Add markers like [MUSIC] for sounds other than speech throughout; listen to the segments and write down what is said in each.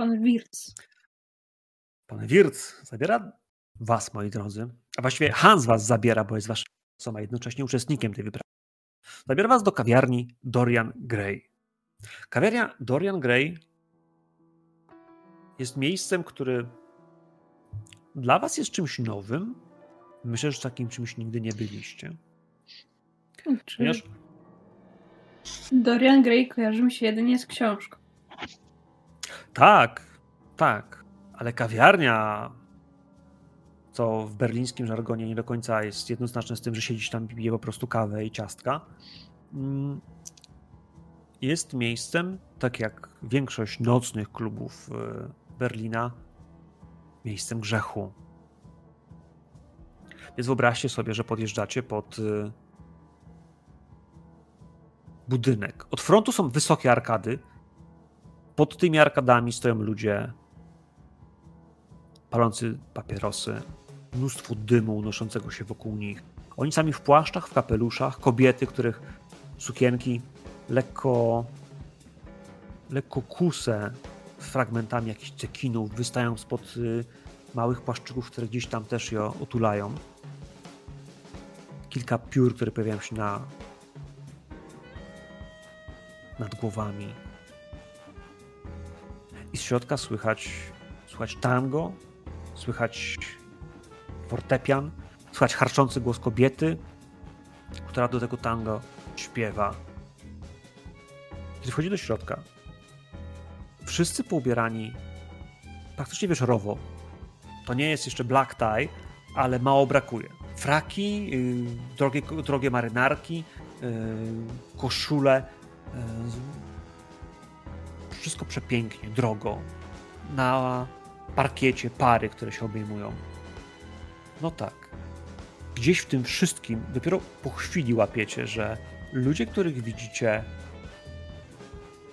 Pan Wirc. Pan Wirc zabiera was, moi drodzy, a właściwie Hans was zabiera, bo jest waszym a jednocześnie uczestnikiem tej wyprawy. Zabiera was do kawiarni Dorian Gray. Kawiarnia Dorian Gray jest miejscem, który dla was jest czymś nowym. Myślę, że takim czymś nigdy nie byliście. Czy... Ponieważ... Dorian Gray kojarzy mi się jedynie z książką. Tak, tak, ale kawiarnia, co w berlińskim żargonie nie do końca jest jednoznaczne z tym, że siedzisz tam, pije po prostu kawę i ciastka, mm, jest miejscem, tak jak większość nocnych klubów e, Berlina, miejscem grzechu. Więc wyobraźcie sobie, że podjeżdżacie pod e, budynek. Od frontu są wysokie arkady. Pod tymi arkadami stoją ludzie palący papierosy, mnóstwo dymu unoszącego się wokół nich. Oni sami w płaszczach, w kapeluszach, kobiety, których sukienki lekko, lekko kuse fragmentami jakichś cekinów wystają spod y, małych płaszczyków, które gdzieś tam też je otulają. Kilka piór, które pojawiają się na nad głowami. I z środka słychać, słychać tango, słychać fortepian, słychać harczący głos kobiety, która do tego tango śpiewa. Kiedy wchodzi do środka, wszyscy poubierani praktycznie wieczorowo. To nie jest jeszcze black tie, ale mało brakuje. Fraki, yy, drogie, drogie marynarki, yy, koszule. Wszystko przepięknie, drogo. Na parkiecie pary, które się obejmują. No tak. Gdzieś w tym wszystkim dopiero po chwili łapiecie, że ludzie, których widzicie,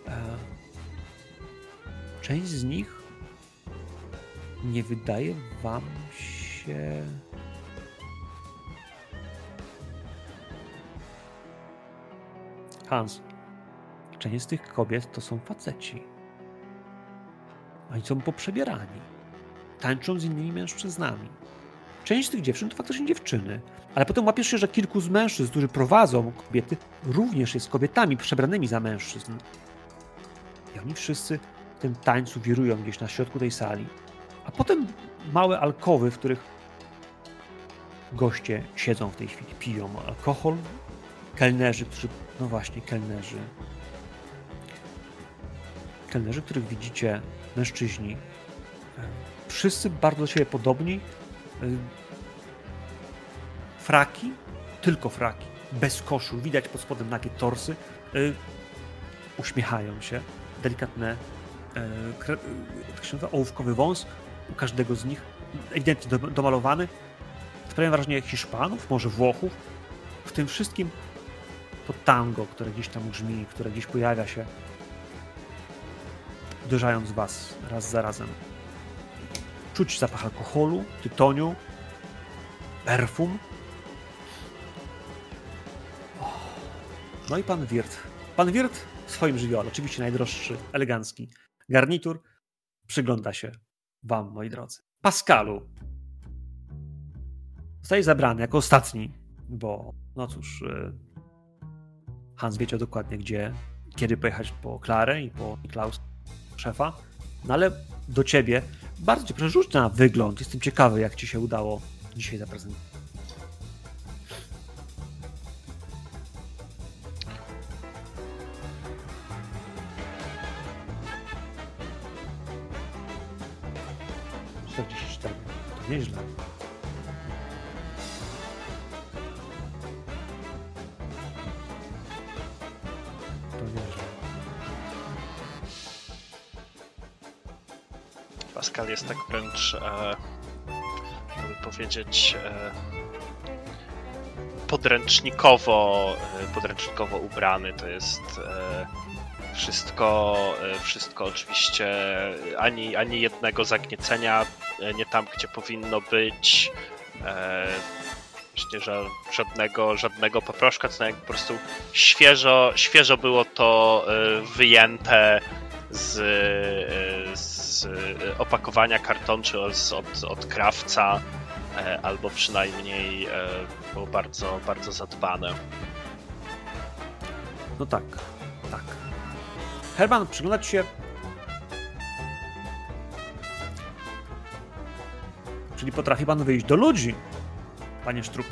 e, część z nich nie wydaje wam się. Hans, część z tych kobiet to są faceci. Oni są poprzebierani. Tańczą z innymi mężczyznami. Część z tych dziewczyn to faktycznie dziewczyny, ale potem łapiesz się, że kilku z mężczyzn, którzy prowadzą kobiety, również jest kobietami przebranymi za mężczyzn. I oni wszyscy w tym tańcu wirują gdzieś na środku tej sali. A potem małe alkowy, w których goście siedzą w tej chwili, piją alkohol. Kelnerzy, którzy, no właśnie, kelnerzy. Kelnerzy, których widzicie, mężczyźni, e, wszyscy bardzo do siebie podobni, Y, fraki, tylko fraki, bez koszul, widać pod spodem nagie torsy, y, uśmiechają się, delikatne, ołówkowy wąs u każdego z nich, ewidentnie domalowany, sprawiają wrażenie Hiszpanów, może Włochów. W tym wszystkim to tango, które gdzieś tam brzmi, które gdzieś pojawia się, uderzając was raz za razem. Czuć zapach alkoholu, tytoniu, perfum. No i pan Wirt. Pan Wirt w swoim żywiole, oczywiście najdroższy, elegancki garnitur, przygląda się wam, moi drodzy. Pascalu. Zostaje zabrany jako ostatni, bo no cóż, y, Hans wiedział dokładnie, gdzie, kiedy pojechać po Klarę i po Niklaus, szefa, no ale do ciebie bardzo cię proszę, rzuć na wygląd. Jestem ciekawy, jak ci się udało dzisiaj zaprezentować. To nieźle. Jest tak wręcz, e, jakby powiedzieć, e, podręcznikowo, e, podręcznikowo ubrany. To jest e, wszystko, e, wszystko oczywiście, ani, ani jednego zagniecenia, e, nie tam, gdzie powinno być. Myślę, że żadnego, żadnego poproszka, to po prostu świeżo, świeżo było to wyjęte z, z z e, opakowania karton, czy od, od, od krawca, e, albo przynajmniej e, było bardzo, bardzo zadbane. No tak, tak. Herman, przyglądać się. Czyli potrafi pan wyjść do ludzi, panie Sztruk.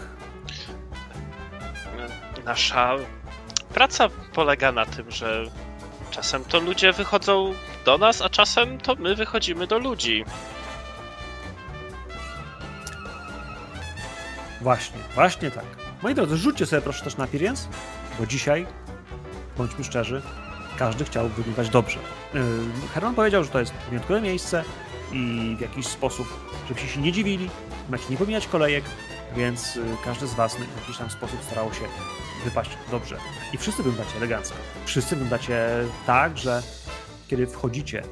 Nasza praca polega na tym, że czasem to ludzie wychodzą do nas, a czasem to my wychodzimy do ludzi. Właśnie, właśnie tak. Moi drodzy, rzućcie sobie proszę też na appearance, bo dzisiaj, bądźmy szczerzy, każdy chciał wyglądać dobrze. Yy, Herman powiedział, że to jest wyjątkowe miejsce i w jakiś sposób, żebyście się nie dziwili, macie nie pomijać kolejek, więc yy, każdy z was w jakiś tam sposób starało się wypaść dobrze. I wszyscy wyglądacie elegancko. Wszyscy wyglądacie tak, że kiedy wchodzicie,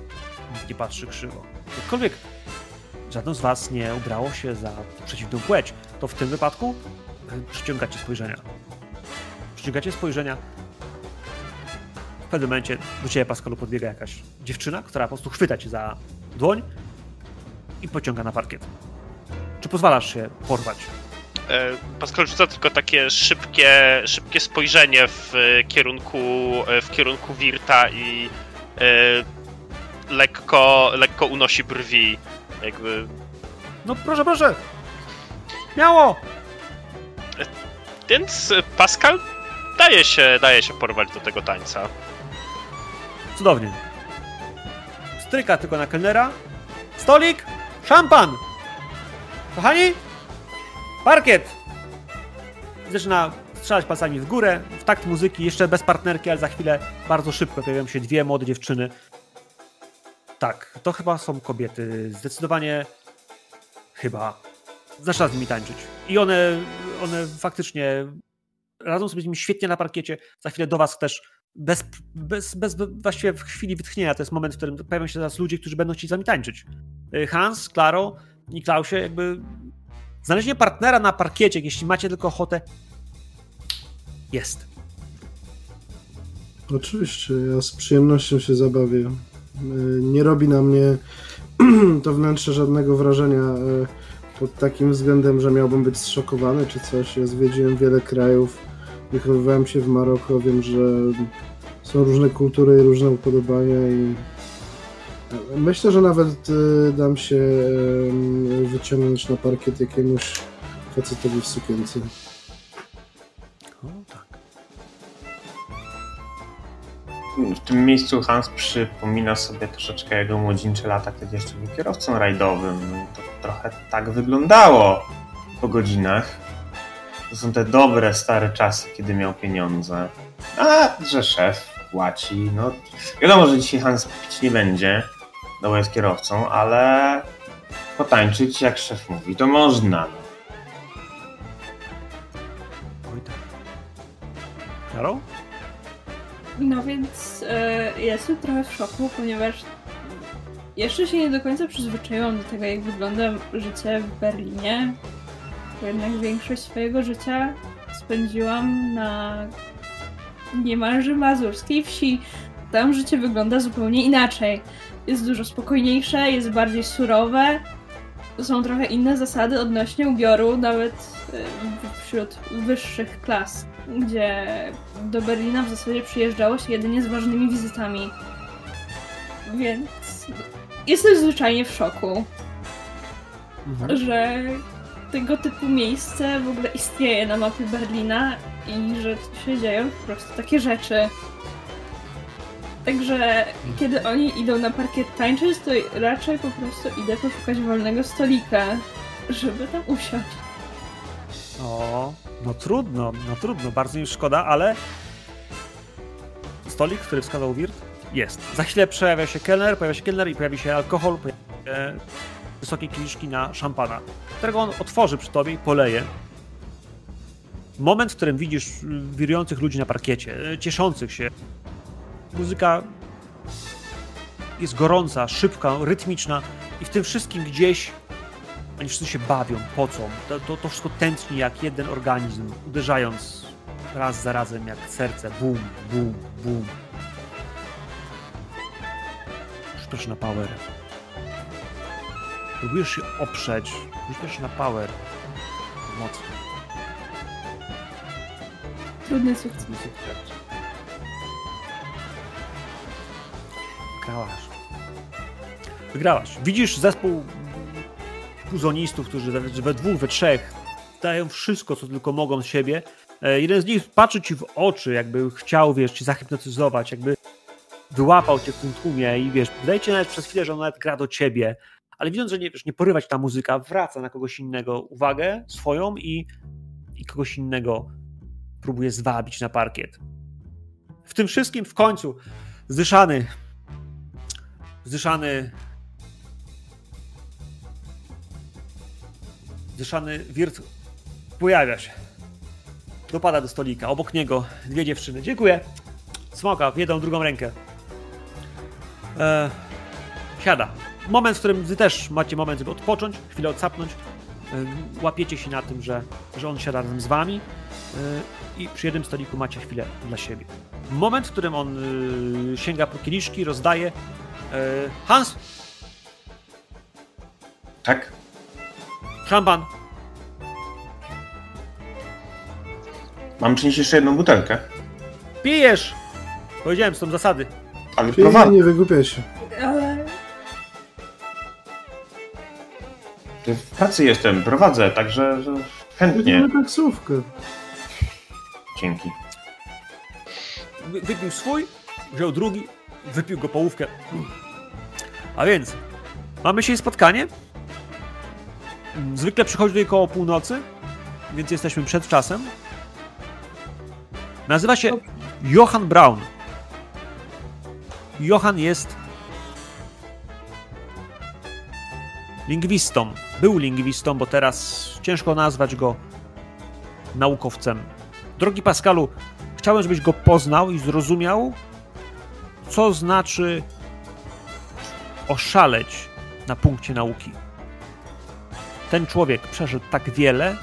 nie patrzy krzywo. Jakkolwiek żaden z was nie ubrało się za przeciwną płeć, to w tym wypadku y, przyciągacie spojrzenia. Przyciągacie spojrzenia. W pewnym momencie do ciebie, Pascalu, podbiega jakaś dziewczyna, która po prostu chwyta cię za dłoń i pociąga na parkiet. Czy pozwalasz się porwać? E, Pascal rzuca tylko takie szybkie, szybkie spojrzenie w e, kierunku, e, w kierunku Wirta i e, lekko, lekko unosi brwi. Jakby. No proszę, proszę! Miało! Więc e, Pascal daje się, daje się porwać do tego tańca. Cudownie. Stryka tylko na kelnera. Stolik! Szampan! Kochani! Parkiet! Zaczyna strzelać palcami w górę, w takt muzyki, jeszcze bez partnerki, ale za chwilę bardzo szybko pojawiają się dwie młode dziewczyny. Tak, to chyba są kobiety. Zdecydowanie chyba zaczyna z nimi tańczyć. I one, one faktycznie radzą sobie z nimi świetnie na parkiecie. Za chwilę do was też bez, bez, bez właściwie w chwili wytchnienia. To jest moment, w którym pojawią się teraz ludzie, którzy będą chcieli z wami tańczyć. Y, Hans, Klaro i Klausie, jakby znalezienie partnera na parkiecie, jeśli macie tylko ochotę, jest. Oczywiście, ja z przyjemnością się zabawię. Y, Nie robi na mnie [CLEARS THROAT] to wnętrze żadnego wrażenia y, pod takim względem, że miałbym być zszokowany czy coś. Ja zwiedziłem wiele krajów, wychowywałem się w Maroko, wiem, że są różne kultury i różne upodobania i myślę, że nawet y, dam się wyciągnąć na parkiet jakiemuś facetowi w sukience. W tym miejscu Hans przypomina sobie troszeczkę jego młodzieńcze lata, kiedy jeszcze był kierowcą rajdowym. To trochę tak wyglądało po godzinach. To są te dobre, stare czasy, kiedy miał pieniądze. A, że szef płaci, no wiadomo, że dzisiaj Hans pić nie będzie, no bo jest kierowcą, ale potańczyć, jak szef mówi, to można. No. No więc e, jestem trochę w szoku, ponieważ jeszcze się nie do końca przyzwyczaiłam do tego, jak wygląda życie w Berlinie. Bo jednak większość swojego życia spędziłam na niemalże mazurskiej wsi. Tam życie wygląda zupełnie inaczej. Jest dużo spokojniejsze, jest bardziej surowe. Są trochę inne zasady odnośnie ubioru, nawet e, wśród wyższych klas, gdzie do Berlina w zasadzie przyjeżdżało się jedynie z ważnymi wizytami. Więc jestem zwyczajnie w szoku, Mhm. że tego typu miejsce w ogóle istnieje na mapie Berlina i że tu się dzieją po prostu takie rzeczy. Także kiedy oni idą na parkiet tańczyć, to raczej po prostu idę poszukać wolnego stolika, żeby tam usiąść. O, no trudno, no trudno, bardzo mi szkoda, ale stolik, który wskazał Wirt, jest. Za chwilę przejawia się kelner, pojawia się kelner i pojawi się alkohol, pojawi się wysokie kieliszki na szampana, którego on otworzy przy tobie i poleje. Moment, w którym widzisz wirujących ludzi na parkiecie, cieszących się. Muzyka jest gorąca, szybka, rytmiczna i w tym wszystkim gdzieś oni wszyscy się bawią, pocą. To, to, to wszystko tętni jak jeden organizm, uderzając raz za razem jak serce. Bum, bum, bum. Proszę na power. Próbujesz się oprzeć. Rzucasz na power. Mocno. Trudny sukces. Wygrałaś. Wygrałaś. Widzisz zespół puzonistów, którzy we, we dwóch, we trzech dają wszystko, co tylko mogą z siebie. E, jeden z nich patrzy ci w oczy, jakby chciał, wiesz, ci zahipnotyzować, jakby wyłapał cię w tym tłumie i wiesz, dajcie nawet przez chwilę, że on nawet gra do ciebie, ale widząc, że nie, wiesz, nie porywać ta muzyka, wraca na kogoś innego uwagę swoją i, i kogoś innego próbuje zwabić na parkiet. W tym wszystkim w końcu zdyszany zdyszany zdyszany wirt pojawia się. Dopada do stolika. Obok niego dwie dziewczyny. Dziękuję. Smoka w jedną, drugą rękę. E, siada. Moment, w którym wy też macie moment, żeby odpocząć, chwilę odsapnąć. E, łapiecie się na tym, że, że on siada razem z wami e, i przy jednym stoliku macie chwilę dla siebie. Moment, w którym on e, sięga po kieliszki, rozdaje. Hans, Tak? Szampan. Mam przynieść jeszcze jedną butelkę, Pijesz! Powiedziałem, są zasady. ale Pij, prowadzę. nie wygłupiaj się. Ale W pracy jestem, prowadzę, także że chętnie. Jedziemy taksówkę. Dzięki. Wy- Wypił swój, wziął drugi, wypił go połówkę. A więc, mamy dzisiaj spotkanie. Zwykle przychodzi tutaj koło północy, więc jesteśmy przed czasem. Nazywa się Johann Braun. Johann jest lingwistą. Był lingwistą, bo teraz ciężko nazwać go naukowcem. Drogi Pascalu, chciałem, żebyś go poznał i zrozumiał, co znaczy oszaleć na punkcie nauki. Ten człowiek przeszedł tak wiele,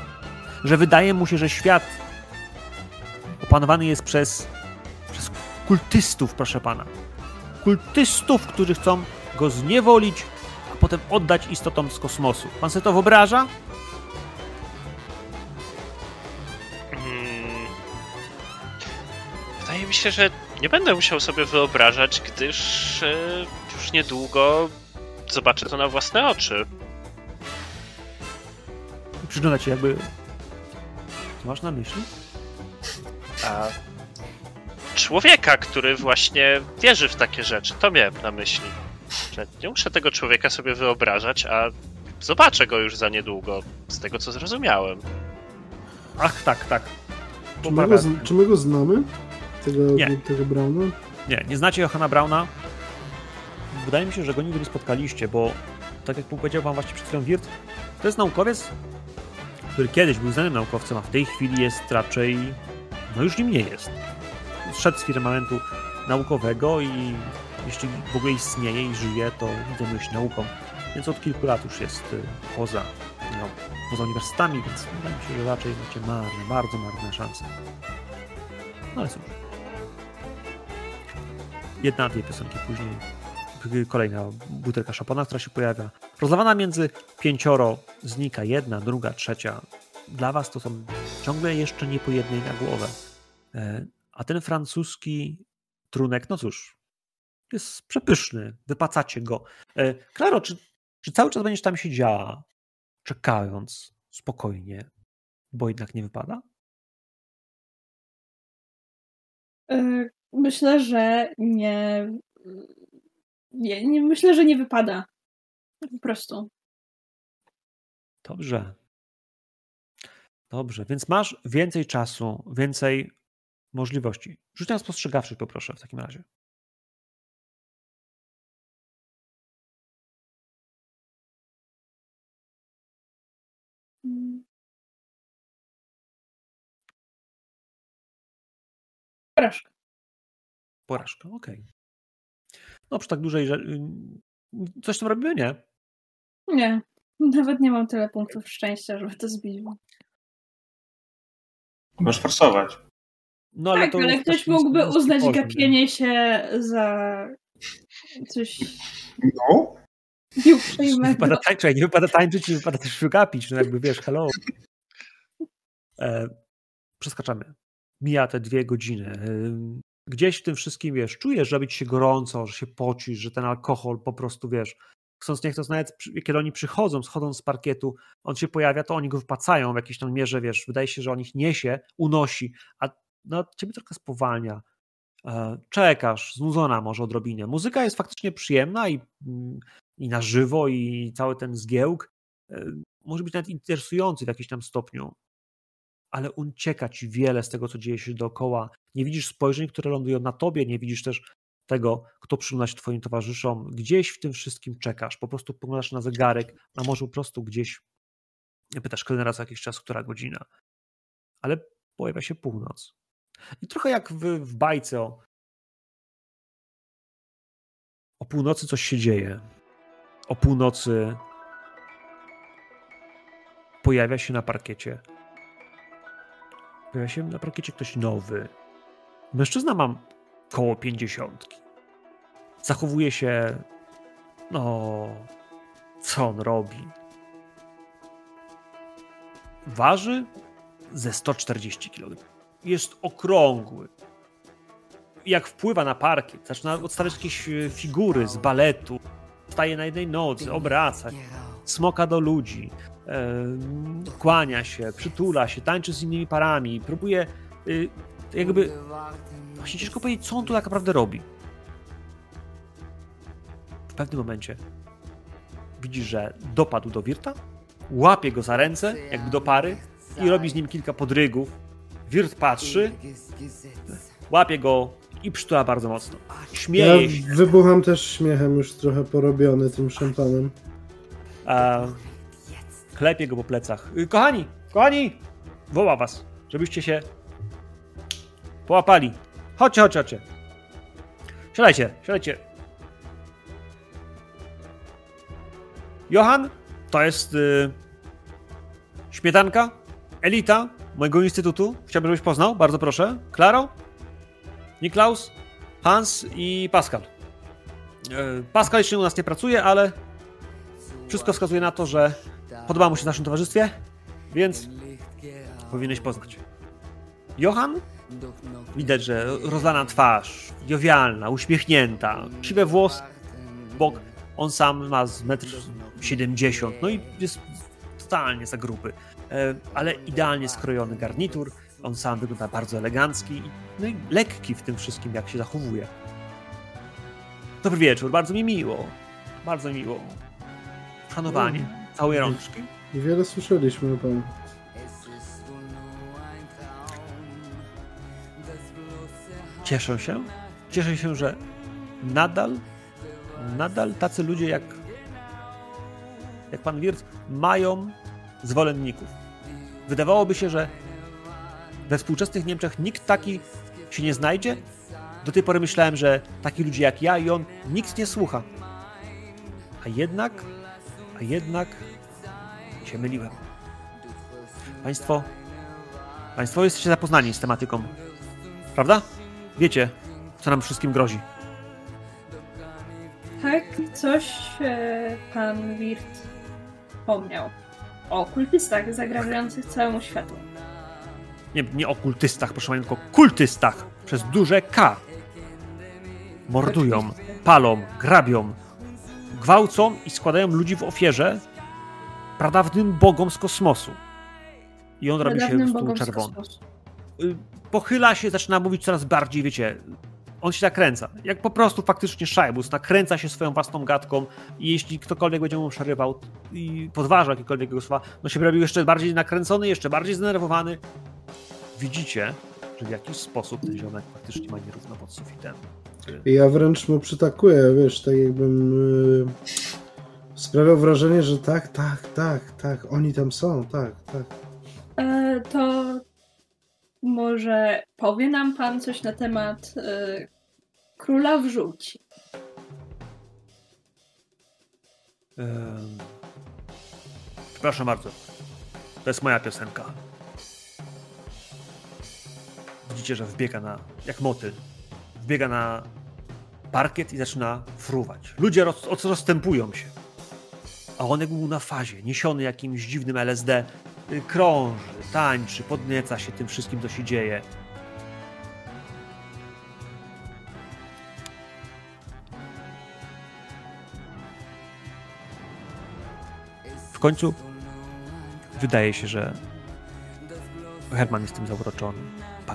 że wydaje mu się, że świat opanowany jest przez, przez kultystów, proszę pana. Kultystów, którzy chcą go zniewolić, a potem oddać istotom z kosmosu. Pan sobie to wyobraża? Mm. Wydaje mi się, że nie będę musiał sobie wyobrażać, gdyż e, już niedługo zobaczę to na własne oczy. Przygląda ci jakby... Co masz na myśli? A człowieka, który właśnie wierzy w takie rzeczy, to miałem na myśli. Że nie muszę tego człowieka sobie wyobrażać, a zobaczę go już za niedługo, z tego co zrozumiałem. Ach, tak, tak. Czy my, go, czy my go znamy? Tego, Nie. tego Brauna? Nie, nie znacie Johana Brauna. Wydaje mi się, że go nigdy nie spotkaliście, bo tak jak powiedział wam właśnie przed chwilą Wirt, to jest naukowiec, który kiedyś był znanym naukowcem, a w tej chwili jest raczej, no już nim nie jest. Zszedł z firmamentu naukowego i jeśli w ogóle istnieje i żyje, to zajmuje się nauką. Więc od kilku lat już jest y, poza, no, poza uniwersytetami, więc wydaje mi się, że raczej macie marne, bardzo marne szanse. No ale cóż. Jedna, dwie piosenki później. Kolejna butelka szampana, która się pojawia. Rozlawana między pięcioro, znika jedna, druga, trzecia. Dla was to są ciągle jeszcze nie po jednej na głowę. E, A ten francuski trunek, no cóż, jest przepyszny. Wypacacie go. E, Klaro, czy, czy cały czas będziesz tam siedziała, czekając spokojnie, bo jednak nie wypada? e, myślę, że nie, nie, nie. Myślę, że nie wypada. Po prostu. Dobrze. Dobrze, więc masz więcej czasu, więcej możliwości. Rzuć na spostrzegawczy poproszę w takim razie. Porażka. Porażka, okej. No przy tak dużej rzeczy... Coś tam robimy? Nie. Nie. Nawet nie mam tyle punktów szczęścia, żeby to zbić. Możesz forsować. No, tak, to ale ktoś mógłby uznać poziom, gapienie się za coś. No. Nie [LAUGHS] wypada tańczyć, nie wypada tańczyć, nie wypada też gapić, no jakby wiesz, hello. E, przeskaczamy. Mija te dwie godziny. Gdzieś w tym wszystkim, wiesz, czujesz, że robi się gorąco, że się pocisz, że ten alkohol po prostu, wiesz, chcąc nie chcąc, nawet kiedy oni przychodzą, schodzą z parkietu, on się pojawia, to oni go wypacają w jakiejś tam mierze, wiesz, wydaje się, że on ich niesie, unosi, a no, ciebie trochę spowalnia. E, Czekasz, znudzona może odrobinie. Muzyka jest faktycznie przyjemna i, mm, i na żywo, i cały ten zgiełk e, może być nawet interesujący w jakimś tam stopniu, ale ucieka ci wiele z tego, co dzieje się dookoła. Nie widzisz spojrzeń, które lądują na tobie, nie widzisz też tego, kto przygląda się twoim towarzyszom. Gdzieś w tym wszystkim czekasz, po prostu poglądasz na zegarek, a może po prostu gdzieś pytasz kelnera co jakiś czas, która godzina. Ale pojawia się północ. I trochę jak w, w bajce o, o północy coś się dzieje. O północy pojawia się na parkiecie. Pojawia się na parkiecie ktoś nowy. Mężczyzna mam koło pięćdziesiątki. Zachowuje się. No. Co on robi? Waży ze 140 kg. Jest okrągły. Jak wpływa na parkiet, zaczyna odstawiać jakieś e, figury z baletu. Staje na jednej nodze, obraca smoka do ludzi, e, kłania się, przytula się, tańczy z innymi parami, próbuje y, jakby Właśnie ciężko powiedzieć, co on tu tak naprawdę robi. W pewnym momencie widzisz, że dopadł do Wirta, łapie go za ręce, jakby do pary i robi z nim kilka podrygów. Wirt patrzy, łapie go i przytula bardzo mocno. Ja Śmieje się. wybucham też śmiechem już trochę porobiony tym szampanem. A klepie go po plecach. Y, Kochani, kochani! Woła was, żebyście się połapali. Chodźcie, chodźcie, chodźcie. Siadajcie, siadajcie. Johan, to jest y, śmietanka, elita mojego instytutu. Chciałbym, żebyś poznał, bardzo proszę. Klaro, Niklaus, Hans i Pascal. Y, Pascal jeszcze u nas nie pracuje, ale wszystko wskazuje na to, że podoba mu się w naszym towarzystwie, więc powinieneś poznać. Johan? Widać, że rozlana twarz, jowialna, uśmiechnięta, siwe włosy, bok. On sam ma z metr 70, no i jest totalnie za gruby. E, Ale idealnie skrojony garnitur, on sam wygląda bardzo elegancki, no i lekki w tym wszystkim, jak się zachowuje. Dobry wieczór, bardzo mi miło. Bardzo miło. Szanowanie, całej rączki. Wiele słyszeliśmy o panu. Cieszę się. Cieszę się, że nadal, nadal tacy ludzie jak, jak pan Wirt mają zwolenników. Wydawałoby się, że we współczesnych Niemczech nikt taki się nie znajdzie. Do tej pory myślałem, że takich ludzi jak ja i on nikt nie słucha. A jednak, jednak się myliłem. Państwo, państwo jesteście zapoznani z tematyką, prawda? Wiecie, co nam wszystkim grozi. Tak, coś e, pan Wirt wspomniał o kultystach zagrażających całemu światu. Nie, nie o kultystach, proszę pani, tylko kultystach przez duże K. Mordują, palą, grabią, gwałcą i składają ludzi w ofierze pradawnym bogom z kosmosu. I on robi się po czerwony. Y, Pochyla się, zaczyna mówić coraz bardziej, wiecie, on się nakręca. Jak po prostu faktycznie Szajbus nakręca się swoją własną gadką i jeśli ktokolwiek będzie mu przerywał i podważał jakiekolwiek jego słowa, no się robił jeszcze bardziej nakręcony, jeszcze bardziej zdenerwowany. Widzicie, że w jakiś sposób ten ziomek faktycznie ma nierówno pod sufitem. Ja wręcz mu przytakuję, wiesz, tak jakbym yy, sprawiał wrażenie, że tak, tak, tak, tak, oni tam są, tak, tak. E, to może powie nam pan coś na temat e, króla wrzuci. Ehm, Przepraszam bardzo. To jest moja piosenka. Widzicie, że wbiega na, jak motyl, wbiega na parkiet i zaczyna fruwać. Ludzie roz, roz- rozstępują się. A on jak był na fazie, niesiony jakimś dziwnym LSD, y, krąży, tańczy, podnieca się tym wszystkim, co się dzieje. W końcu wydaje się, że Herman jest tym zauroczony.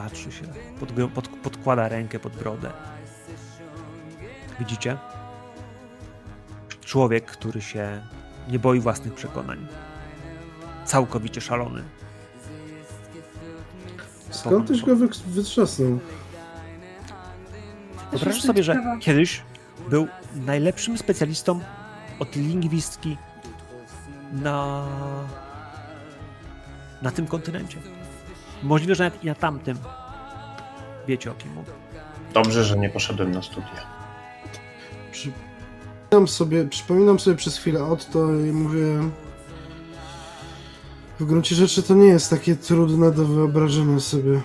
Patrzy się, pod, pod, podkłada rękę pod brodę. Widzicie? Człowiek, który się nie boi własnych przekonań. Całkowicie szalony. Skąd tyś go wy- wytrzasnął? Wyobrażasz sobie, że kiedyś był najlepszym specjalistą od lingwistki na, na tym kontynencie. Możliwe, że nawet i na tamtym. Wiecie o kim mówię. Dobrze, że nie poszedłem na studia. Przypominam sobie, przypominam sobie przez chwilę Otto i mówię... W gruncie rzeczy to nie jest takie trudne do wyobrażenia sobie.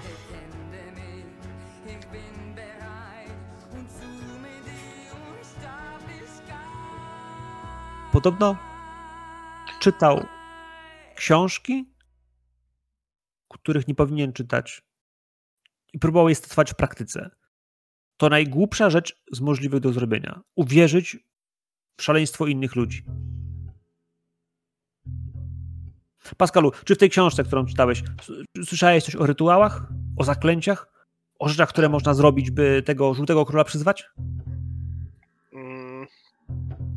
Podobno czytał książki, których nie powinien czytać i próbował je stosować w praktyce. To najgłupsza rzecz z możliwych do zrobienia. Uwierzyć w szaleństwo innych ludzi. Pascalu, czy w tej książce, którą czytałeś, słyszałeś coś o rytuałach, o zaklęciach, o rzeczach, które można zrobić, by tego żółtego króla przyzwać?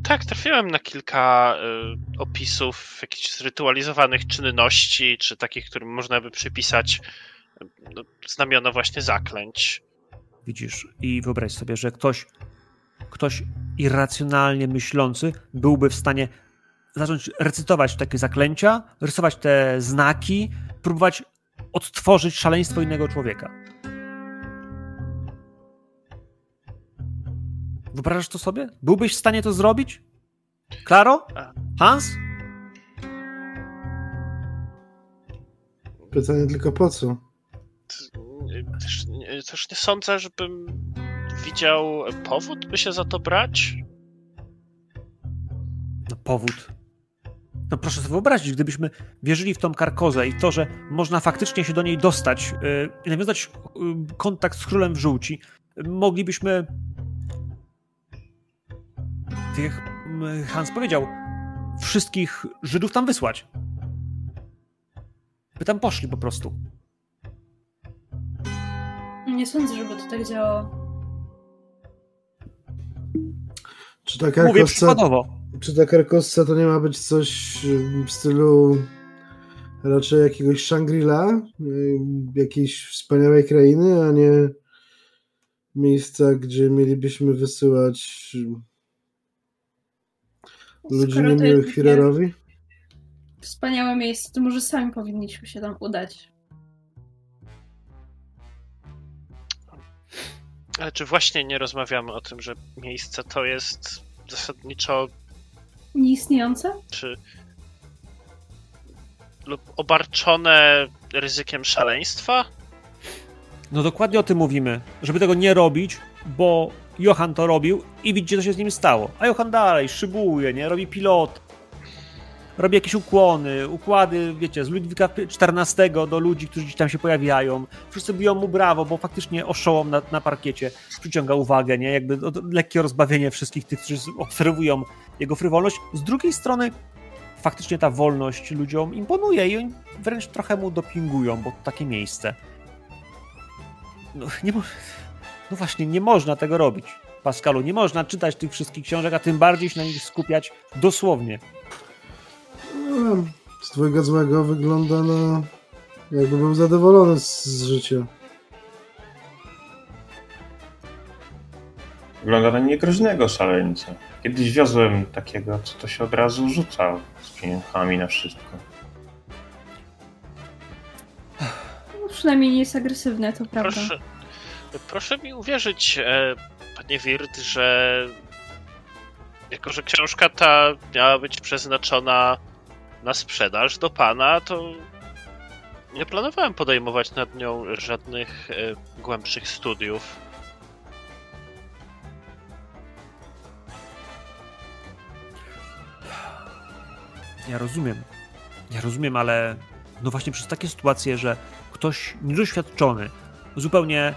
Tak, trafiłem na kilka y, opisów jakichś zrytualizowanych czynności, czy takich, którym można by przypisać y, no, znamiona właśnie zaklęć. Widzisz, i wyobraź sobie, że ktoś, ktoś irracjonalnie myślący byłby w stanie zacząć recytować takie zaklęcia, rysować te znaki, próbować odtworzyć szaleństwo innego człowieka. Wyobrażasz to sobie? Byłbyś w stanie to zrobić? Klaro? Hans? Pytanie tylko po co? Też, nie- też nie sądzę, żebym widział powód, by się za to brać. No powód. No proszę sobie wyobrazić, gdybyśmy wierzyli w tą karkozę i to, że można faktycznie się do niej dostać yy, i nawiązać yy, kontakt z królem w żółci, yy, moglibyśmy jak mm, Hans powiedział, wszystkich Żydów tam wysłać. By tam poszli po prostu. Nie sądzę, żeby to tak działało. Czy ta Mówię karkosca, przykładowo. czy ta karkosca to nie ma być coś w stylu raczej jakiegoś Shangri-La, y, jakiejś wspaniałej krainy, a nie miejsca, gdzie mielibyśmy wysyłać ludzi niemiłych Firerowi? Wspaniałe miejsce, to może sami powinniśmy się tam udać. Ale czy właśnie nie rozmawiamy o tym, że miejsce to jest zasadniczo Nieistniejące? czy lub obarczone ryzykiem szaleństwa? No dokładnie o tym mówimy, żeby tego nie robić, bo Johan to robił i widzicie, co się z nim stało. A Johan dalej szybuje, nie? Robi pilot, robi jakieś ukłony, układy, wiecie, z Ludwika XIV do ludzi, którzy gdzieś tam się pojawiają. Wszyscy biją mu brawo, bo faktycznie oszołom na, na parkiecie przyciąga uwagę, nie? Jakby lekkie rozbawienie wszystkich tych, którzy obserwują jego frywolność. Z drugiej strony faktycznie ta wolność ludziom imponuje i oni wręcz trochę mu dopingują, bo to takie miejsce. No, nie no właśnie, nie można tego robić. Pascalu, nie można czytać tych wszystkich książek, a tym bardziej się na nich skupiać dosłownie. No, z twojego złego wygląda na jakby był zadowolony z, z życia. Wygląda na niegroźnego szaleńca. Kiedyś wiozłem takiego, co to się od razu rzucał z pieniądzami na wszystko. No, przynajmniej nie jest agresywne, to prawda. Proszę, proszę mi uwierzyć, e, panie Wirt, że jako, że książka ta miała być przeznaczona na sprzedaż do pana, to nie planowałem podejmować nad nią żadnych e, głębszych studiów. Ja rozumiem. Ja rozumiem, ale no właśnie przez takie sytuacje, że ktoś niedoświadczony, zupełnie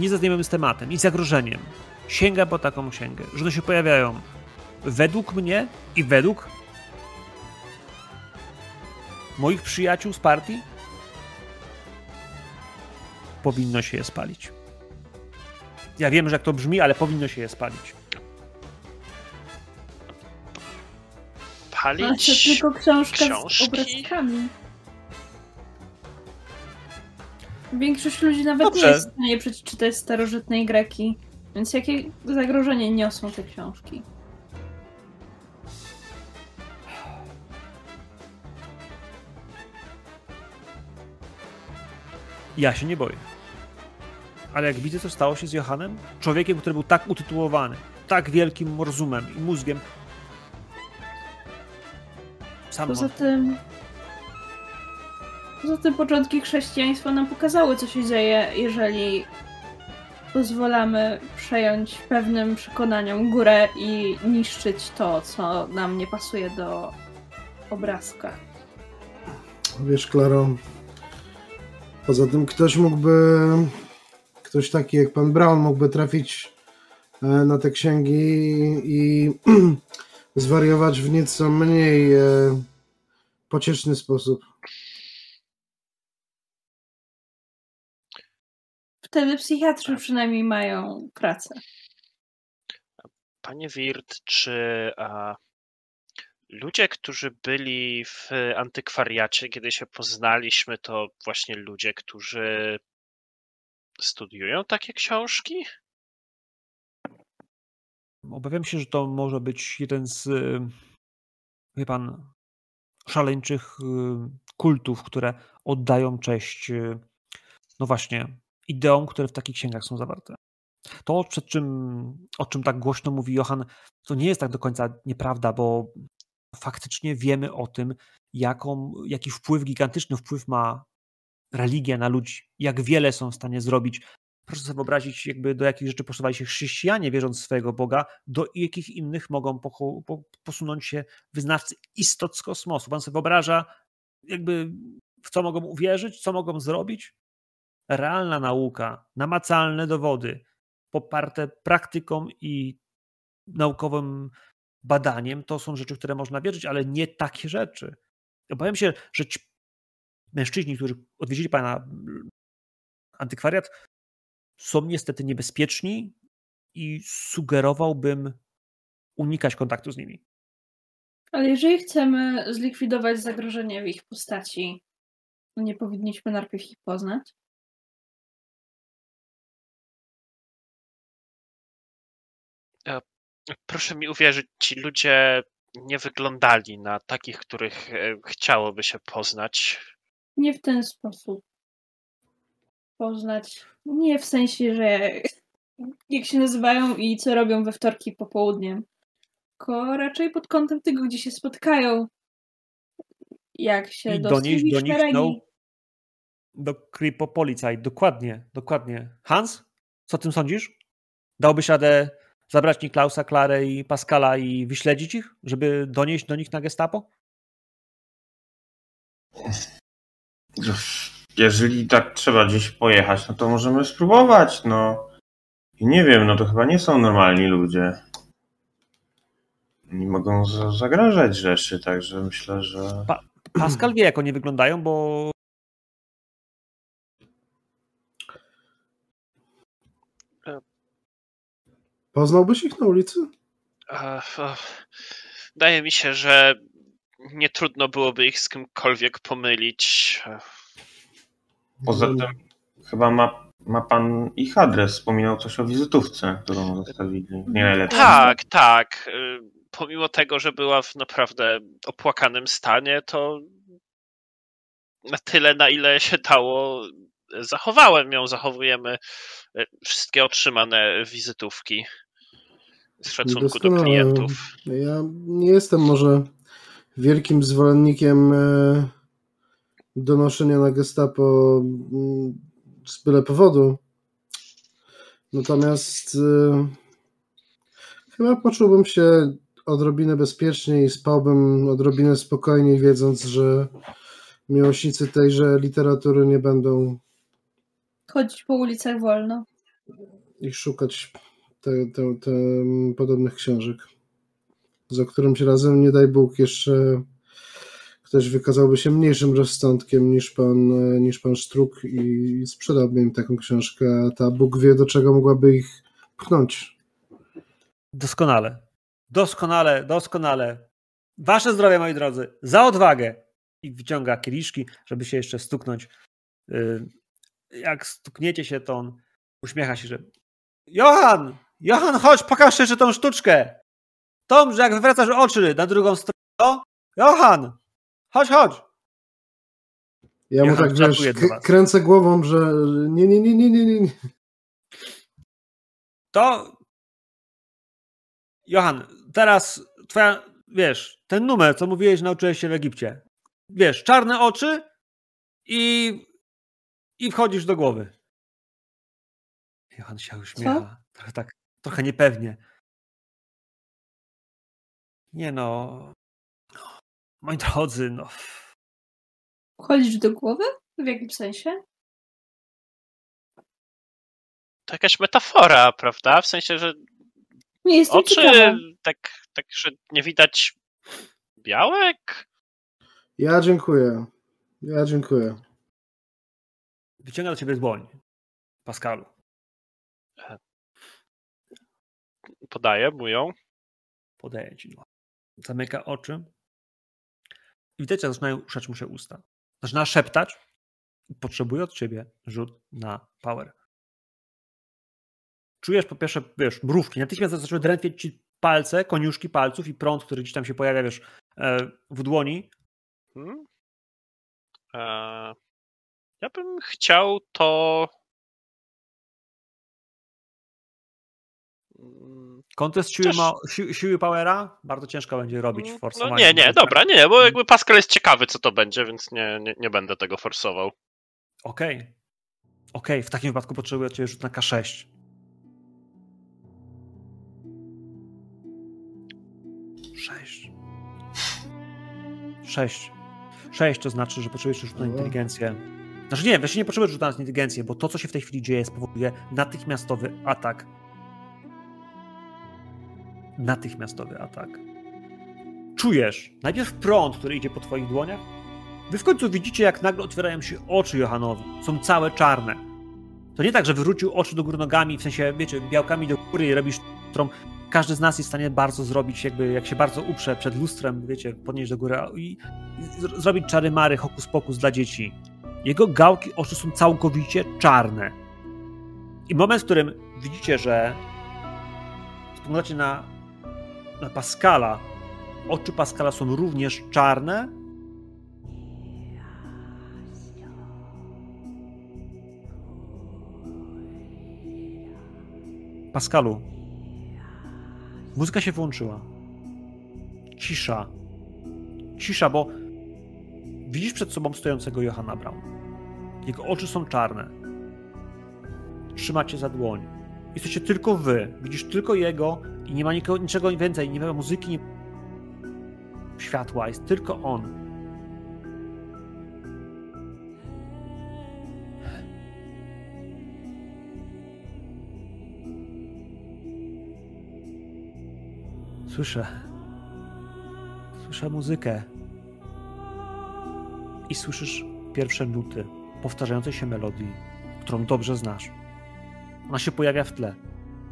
niezaznajomy z tematem i zagrożeniem, sięga po taką księgę, że one się pojawiają według mnie i według moich przyjaciół z partii, powinno się je spalić. Ja wiem, że jak to brzmi, ale powinno się je spalić. Palić? tylko książka książki? z obrazkami. Większość ludzi nawet Dobrze. nie jest w stanie przeczytać starożytnej greki. Więc jakie zagrożenie niosą te książki? Ja się nie boję. Ale jak widzę, co stało się z Johannem, człowiekiem, który był tak utytułowany, tak wielkim rozumem i mózgiem, sam Poza tym. Poza tym początki chrześcijaństwa nam pokazały, co się dzieje, jeżeli pozwalamy przejąć pewnym przekonaniom górę i niszczyć to, co nam nie pasuje do obrazka. Wiesz, Klaro, poza tym ktoś mógłby, ktoś taki jak pan Brown mógłby trafić e, na te księgi i [CLEARS THROAT] zwariować w nieco mniej e, pocieszny sposób. Wtedy psychiatrzy przynajmniej mają pracę. Panie Wirt, czy a, ludzie, którzy byli w antykwariacie, kiedy się poznaliśmy, to właśnie ludzie, którzy studiują takie książki? Obawiam się, że to może być jeden z, y, wie pan, szaleńczych y, kultów, które oddają cześć, y, no właśnie, ideom, które w takich księgach są zawarte. To, przed czym, o czym tak głośno mówi Johan, to nie jest tak do końca nieprawda, bo faktycznie wiemy o tym, jaką, jaki wpływ, gigantyczny wpływ ma religia na ludzi, jak wiele są w stanie zrobić. Proszę sobie wyobrazić, jakby do jakich rzeczy posuwali się chrześcijanie, wierząc w swojego Boga, do jakich innych mogą posunąć się wyznawcy istot z kosmosu. Pan sobie wyobraża, jakby w co mogą uwierzyć, co mogą zrobić? Realna nauka, namacalne dowody, poparte praktyką i naukowym badaniem, to są rzeczy, które można wierzyć, ale nie takie rzeczy. Obawiam się, że ci mężczyźni, którzy odwiedzili pana antykwariat, są niestety niebezpieczni i sugerowałbym unikać kontaktu z nimi. Ale jeżeli chcemy zlikwidować zagrożenie w ich postaci, nie powinniśmy najpierw ich poznać? Proszę mi uwierzyć, ci ludzie nie wyglądali na takich, których e, chciałoby się poznać. Nie w ten sposób. Poznać. Nie w sensie, że jak się nazywają i co robią we wtorki popołudniem. Tylko raczej pod kątem tego, gdzie się spotkają. Jak się I do donieść do nich no, do Kripo Policaj. Dokładnie, dokładnie. Hans, co o tym sądzisz? Dałbyś radę zabrać Niklausa, Klarę i Pascala i wyśledzić ich, żeby donieść do nich na gestapo? Jeżeli tak trzeba gdzieś pojechać, no to możemy spróbować, no. I nie wiem, no to chyba nie są normalni ludzie. Nie mogą za- zagrażać rzeczy, także myślę, że... Pascal wie, jak oni wyglądają, bo Poznałbyś ich na ulicy? Wydaje mi się, że nie trudno byłoby ich z kimkolwiek pomylić. Poza tym chyba ma, ma pan ich adres. Wspominał coś o wizytówce, którą zostawili. w Nie. Tak, tak. e, Pomimo tego, że była w naprawdę opłakanym stanie, to na tyle, na ile się dało, zachowałem ją. Zachowujemy e, wszystkie otrzymane wizytówki z szacunku do Doskonale. klientów. Ja nie jestem może wielkim zwolennikiem e, donoszenia na gestapo mm, z byle powodu. Natomiast e, chyba poczułbym się odrobinę bezpieczniej, spałbym odrobinę spokojniej, wiedząc, że miłośnicy tejże literatury nie będą Chodzić po ulicach wolno. ich szukać te, te, te podobnych książek. Za którymś razem, nie daj Bóg, jeszcze ktoś wykazałby się mniejszym rozsądkiem niż pan, niż pan Sztruk i sprzedałby im taką książkę, a ta Bóg wie, do czego mogłaby ich pchnąć. Doskonale. Doskonale, doskonale. Wasze zdrowie, moi drodzy. Za odwagę. I wyciąga kieliszki, żeby się jeszcze stuknąć. Y, Jak stukniecie się, to on uśmiecha się, że Johan! Johan, chodź, pokaż jeszcze tą sztuczkę. Tom, że jak wywracasz oczy na drugą stronę, to Johan! Chodź, chodź! Ja mu tak, wiesz, kręcę głową, że nie, nie, nie, nie, nie, nie. nie. To. Johan, teraz twoja, wiesz, ten numer, co mówiłeś, nauczyłeś się w Egipcie. Wiesz, czarne oczy i. i wchodzisz do głowy. Johan się uśmiecha. Trochę tak, trochę niepewnie. Nie no. Moi drodzy, no. Chodzisz do głowy? W jakim sensie? To jakaś metafora, prawda? W sensie, że Nie jestem oczy ciekawa. tak, tak, że nie widać białek? Ja dziękuję. Ja dziękuję. Wyciąga do ciebie dłoń. Pascalu. Podaję mu ją. Podaje ci. Zamyka oczy. I widać, jak zaczynają ruszać mu się usta. Zaczyna szeptać. Potrzebuje od ciebie rzut na power. Czujesz po pierwsze, wiesz, mrówki. Natychmiast zaczęły drętwieć ci palce, koniuszki palców i prąd, który gdzieś tam się pojawia, wiesz, e, w dłoni. Hmm? Eee, ja bym chciał to. Kontest siły, Też- ma, si, siły powera bardzo ciężko będzie robić w No forsowaniu. nie, nie, dobra, nie, bo jakby Pascal jest ciekawy, co to będzie, więc nie, nie, nie będę tego forsował. Okej. Okej, w takim wypadku potrzebuję od ciebie rzut na K6. Sześć. Sześć. Sześć to znaczy, że potrzebujesz rzut na O. inteligencję. Znaczy nie, właśnie nie potrzebujesz rzutu na inteligencję, bo to, co się w tej chwili dzieje, spowoduje natychmiastowy atak. Natychmiastowy atak. Czujesz najpierw prąd, który idzie po twoich dłoniach, Wy w końcu widzicie, jak nagle otwierają się oczy Johanowi. Są całe czarne. To nie tak, że wywrócił oczy do góry nogami, w sensie, wiecie, białkami do góry i robisz, którą każdy z nas jest w stanie bardzo zrobić, jakby jak się bardzo uprze przed lustrem, wiecie, podnieść do góry i, i zro- zrobić czary mary, hokus pokus dla dzieci. Jego gałki oczu są całkowicie czarne. I moment, w którym widzicie, że spoglądacie na Pascala, oczy Pascala są również czarne, Pascalu, muzyka się włączyła. Cisza. Cisza, bo widzisz przed sobą stojącego Johanna Brown. Jego oczy są czarne. Trzymacie za dłoń. Jesteście tylko wy. Widzisz tylko jego i nie ma nikogo, niczego więcej. Nie ma muzyki, nie światła. Jest tylko on. Słyszę. Słyszę muzykę. I słyszysz pierwsze nuty powtarzającej się melodii, którą dobrze znasz. Ona się pojawia w tle.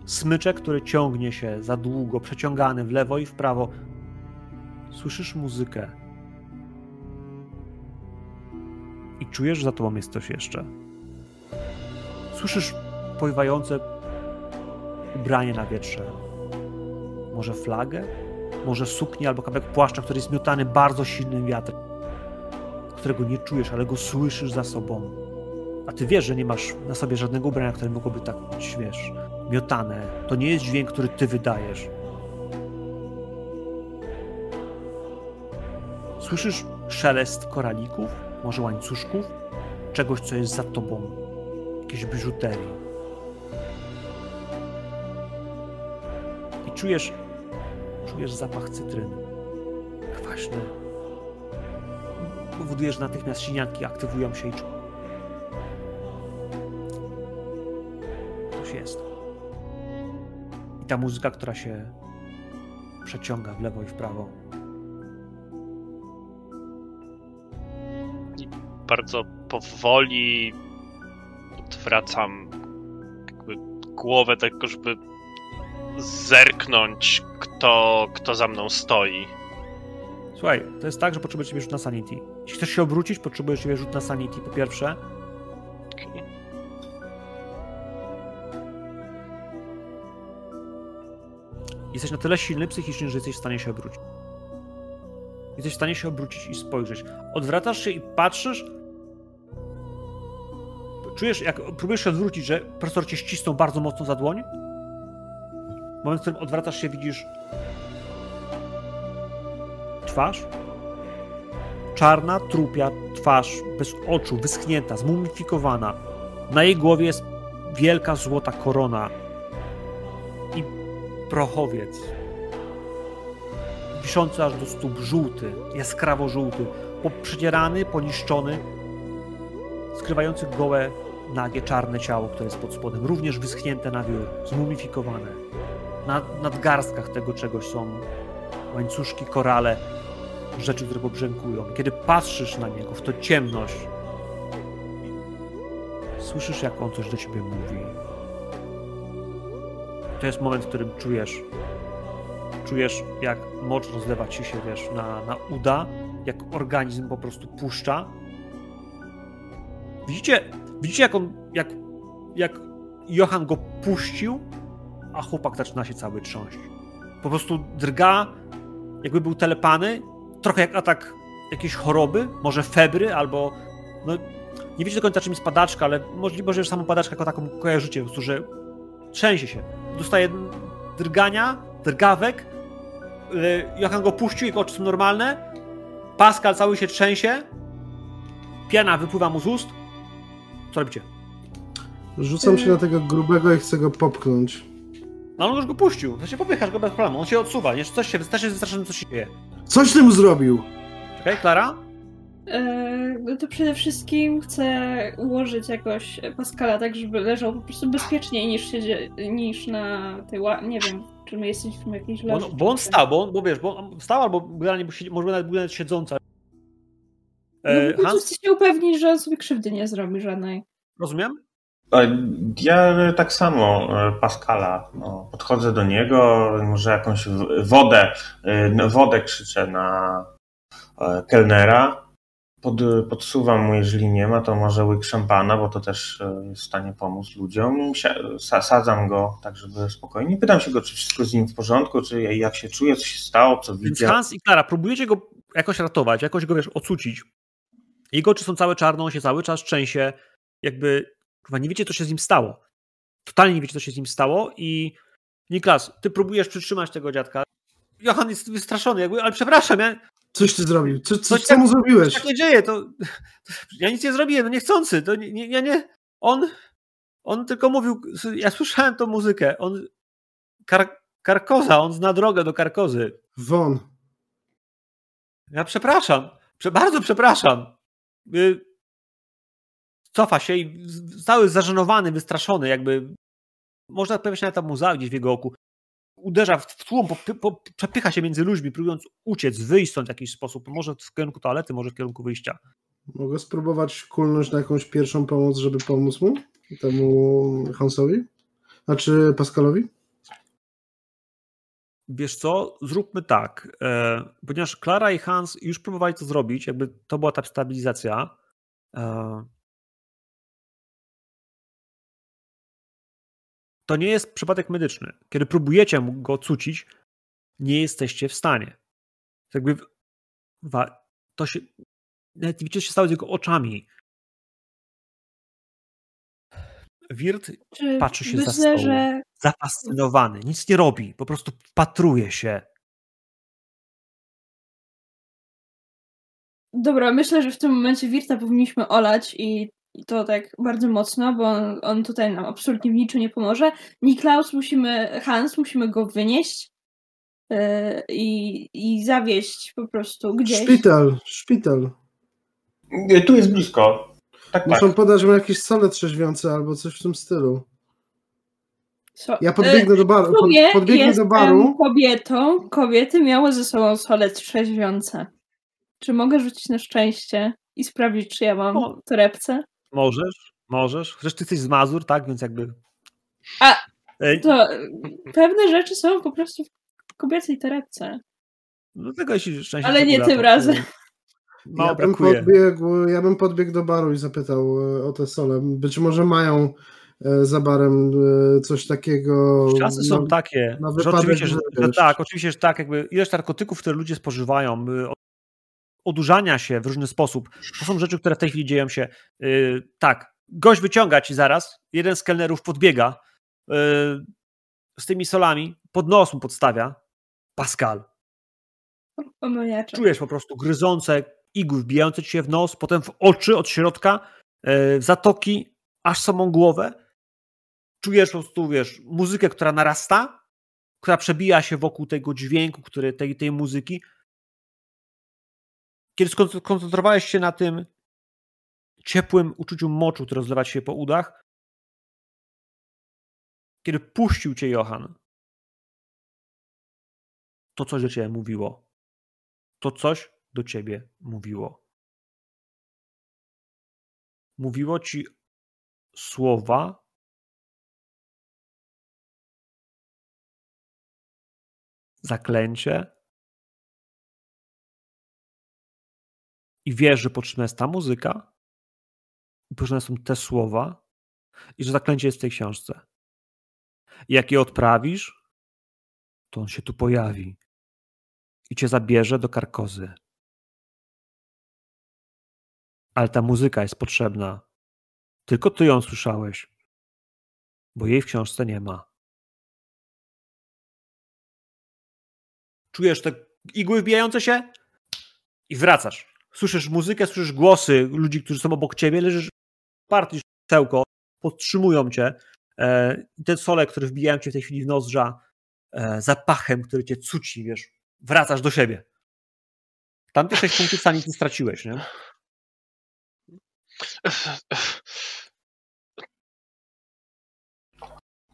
Smyczek, który ciągnie się za długo, przeciągany w lewo i w prawo. Słyszysz muzykę. I czujesz, że za tobą jest coś jeszcze. Słyszysz pływające ubranie na wietrze, może flagę? Może suknię albo kawałek płaszcza, który jest miotany bardzo silnym wiatrem, którego nie czujesz, ale go słyszysz za sobą. A ty wiesz, że nie masz na sobie żadnego ubrania, które mogłoby tak być, wiesz, miotane. To nie jest dźwięk, który ty wydajesz. Słyszysz szelest koralików, może łańcuszków, czegoś, co jest za tobą, jakiejś biżuterii. I czujesz czujesz zapach cytryny. Kwaśny. Powoduje, że natychmiast sinianki aktywują się i czu- ta muzyka, która się przeciąga w lewo i w prawo. Bardzo powoli odwracam jakby głowę tylko, żeby zerknąć, kto, kto za mną stoi. Słuchaj, to jest tak, że potrzebujesz rzut na sanity. Jeśli chcesz się obrócić, potrzebujesz rzut na sanity, po pierwsze. Jesteś na tyle silny psychicznie, że jesteś w stanie się obrócić. Jesteś w stanie się obrócić i spojrzeć. Odwracasz się i patrzysz. Czujesz, jak próbujesz się odwrócić, że profesor cię ścisnął bardzo mocno za dłoń. W momencie, w którym odwracasz się, widzisz twarz. Czarna, trupia twarz, bez oczu, wyschnięta, zmumifikowana. Na jej głowie jest wielka złota korona prochowiec. Wiszący aż do stóp, żółty, jaskrawo żółty, poprzedzierany, poniszczony, skrywający gołe, nagie, czarne ciało, które jest pod spodem, również wyschnięte na wiór, zmumifikowane. Na nadgarstkach tego czegoś są łańcuszki, korale, rzeczy, które pobrzękują. Kiedy patrzysz na niego, w to ciemność, słyszysz, jak on coś do ciebie mówi. To jest moment, w którym czujesz, czujesz, jak mocz rozlewa ci się, wiesz, na, na uda, jak organizm po prostu puszcza. Widzicie, widzicie jak on, jak, jak Johan go puścił, a chłopak zaczyna się cały trząść. Po prostu drga, jakby był telepany, trochę jak atak jakiejś choroby, może febry, albo no, nie wiecie do końca czym jest padaczka, ale możliwe, że samą padaczkę jako taką kojarzycie, po prostu, że trzęsie się. Dostaje drgania, drgawek, yy, Johan go puścił, jego oczy są normalne, Pascal cały się trzęsie, piana wypływa mu z ust. Co robicie? Rzucam się na tego grubego i chcę go popchnąć. No on już go puścił, to się popychasz go bez problemu, on się odsuwa, nie? Coś się, też jest wystraszony, co się dzieje. Coś ty mu zrobił! Czekaj, Klara? E, no to przede wszystkim chcę ułożyć jakoś Pascala tak, żeby leżał po prostu bezpieczniej niż, się, niż na tej ła... nie wiem, czy my jesteśmy w jakiejś Bo loży. on, bo on stał, bo, on, bo wiesz, bo on stał albo generalnie siedzi- może nawet był nawet siedząca. No, E, po Hans, się upewnić, że on sobie krzywdy nie zrobi żadnej. rozumiem? Ja tak samo e, Pascala. No, podchodzę do niego, może jakąś wodę, e, no, wodę krzyczę na kelnera. Pod, podsuwam mu, jeżeli nie ma, to może łyk szampana, bo to też e, jest w stanie pomóc ludziom. Sadzam go tak, żeby spokojnie. Pytam się go, czy wszystko z nim w porządku, czy jak się czuje, co się stało, co Więc widział. Hans i Klara, próbujecie go jakoś ratować, jakoś go, wiesz, ocucić. Jego oczy są całe czarne, on się cały czas trzęsie, jakby, chyba nie wiecie, co się z nim stało. Totalnie nie wiecie, co się z nim stało i Niklas, ty próbujesz przytrzymać tego dziadka. Johan jest wystraszony, jakby, ale przepraszam, ja, Coś ty zrobił. Co, co, Coś co mu tak- zrobiłeś? tak nie dzieje, to, [LAUGHS] ja nic nie zrobiłem, no niechcący, to nie, nie, ja nie, on, on tylko mówił, ja słyszałem tą muzykę, on, kar, Karkoza, on zna drogę do Karkozy. Won. Ja przepraszam, prze, bardzo przepraszam. Y, cofa się i cały zażenowany, wystraszony, jakby można pojawia się nawet ta muza gdzieś w jego oku. Uderza w tłum, po, po, przepycha się między ludźmi, próbując uciec, wyjść stąd w jakiś sposób. Może w kierunku toalety, może w kierunku wyjścia. Mogę spróbować kulnąć na jakąś pierwszą pomoc, żeby pomóc mu? Temu Hansowi? Znaczy Pascalowi? Wiesz co, zróbmy tak, e, ponieważ Klara i Hans już próbowali to zrobić, jakby to była ta stabilizacja. E, to nie jest przypadek medyczny. Kiedy próbujecie go cucić, nie jesteście w stanie. Jakby w- wa- to się. Nawet nie wiecie, co się stało z jego oczami. Wirt Czy Patrzy się za myślę, stołu. że zafascynowany, nic nie robi, po prostu wpatruje się. Dobra, myślę, że w tym momencie Wirta powinniśmy olać i, i to tak bardzo mocno, bo on, on tutaj nam absolutnie w niczym nie pomoże. Niklaus musimy, Hans, musimy go wynieść e, i, i zawieźć po prostu gdzieś. Szpital, szpital. Nie, Tu jest blisko. Tak, tak. Muszą podać mu jakieś sole trzeźwiące albo coś w tym stylu. So, Ja podbiegnę do baru. Pod, podbiegnę do baru. kobietą. Kobiety miały ze sobą sole trzeźwiące. Czy mogę rzucić na szczęście i sprawdzić, czy ja mam O. torebce? Możesz, możesz. Zresztą ty jesteś z Mazur, tak? Więc jakby... A, Ej, To y, pewne rzeczy są po prostu w kobiecej torebce. Dlatego jeśli szczęście Ale nie tym razem. Mało ja, bym brakuje. podbiegł, ja bym podbiegł do baru i zapytał e, o te sole. Być może mają e, za barem coś takiego. Czasy są no, takie, na że oczywiście, że, że tak, oczywiście, że tak, jakby ilość narkotyków, które ludzie spożywają, y, od- odurzania się w różny sposób, to są rzeczy, które w tej chwili dzieją się. y, tak, gość wyciąga ci zaraz, jeden z kelnerów podbiega y, z tymi solami, pod nos mu podstawia, Pascal. Czujesz po prostu gryzące igły wbijające ci się w nos, potem w oczy od środka, w zatoki, aż samą głowę. Czujesz po prostu, wiesz, muzykę, która narasta, która przebija się wokół tego dźwięku, który, tej, tej muzyki. Kiedy skoncentrowałeś się na tym ciepłym uczuciu moczu, które rozlewa się po udach, kiedy puścił cię Johan, to coś do ciebie mówiło to coś do ciebie mówiło. Mówiło ci słowa, zaklęcie i wiesz, że potrzebna jest ta muzyka, i potrzebne są te słowa i że zaklęcie jest w tej książce. I jak je odprawisz, to on się tu pojawi i cię zabierze do karkozy. Ale ta muzyka jest potrzebna. Tylko ty ją słyszałeś, bo jej w książce nie ma. Czujesz te igły wbijające się i wracasz. Słyszysz muzykę, słyszysz głosy ludzi, którzy są obok ciebie, leżysz partii cełko, podtrzymują cię. E, I te sole, które wbijają cię w tej chwili w nozdrza, e, zapachem, który cię cuci, wiesz, wracasz do siebie. Tamte sześć punktów sami ty straciłeś, nie?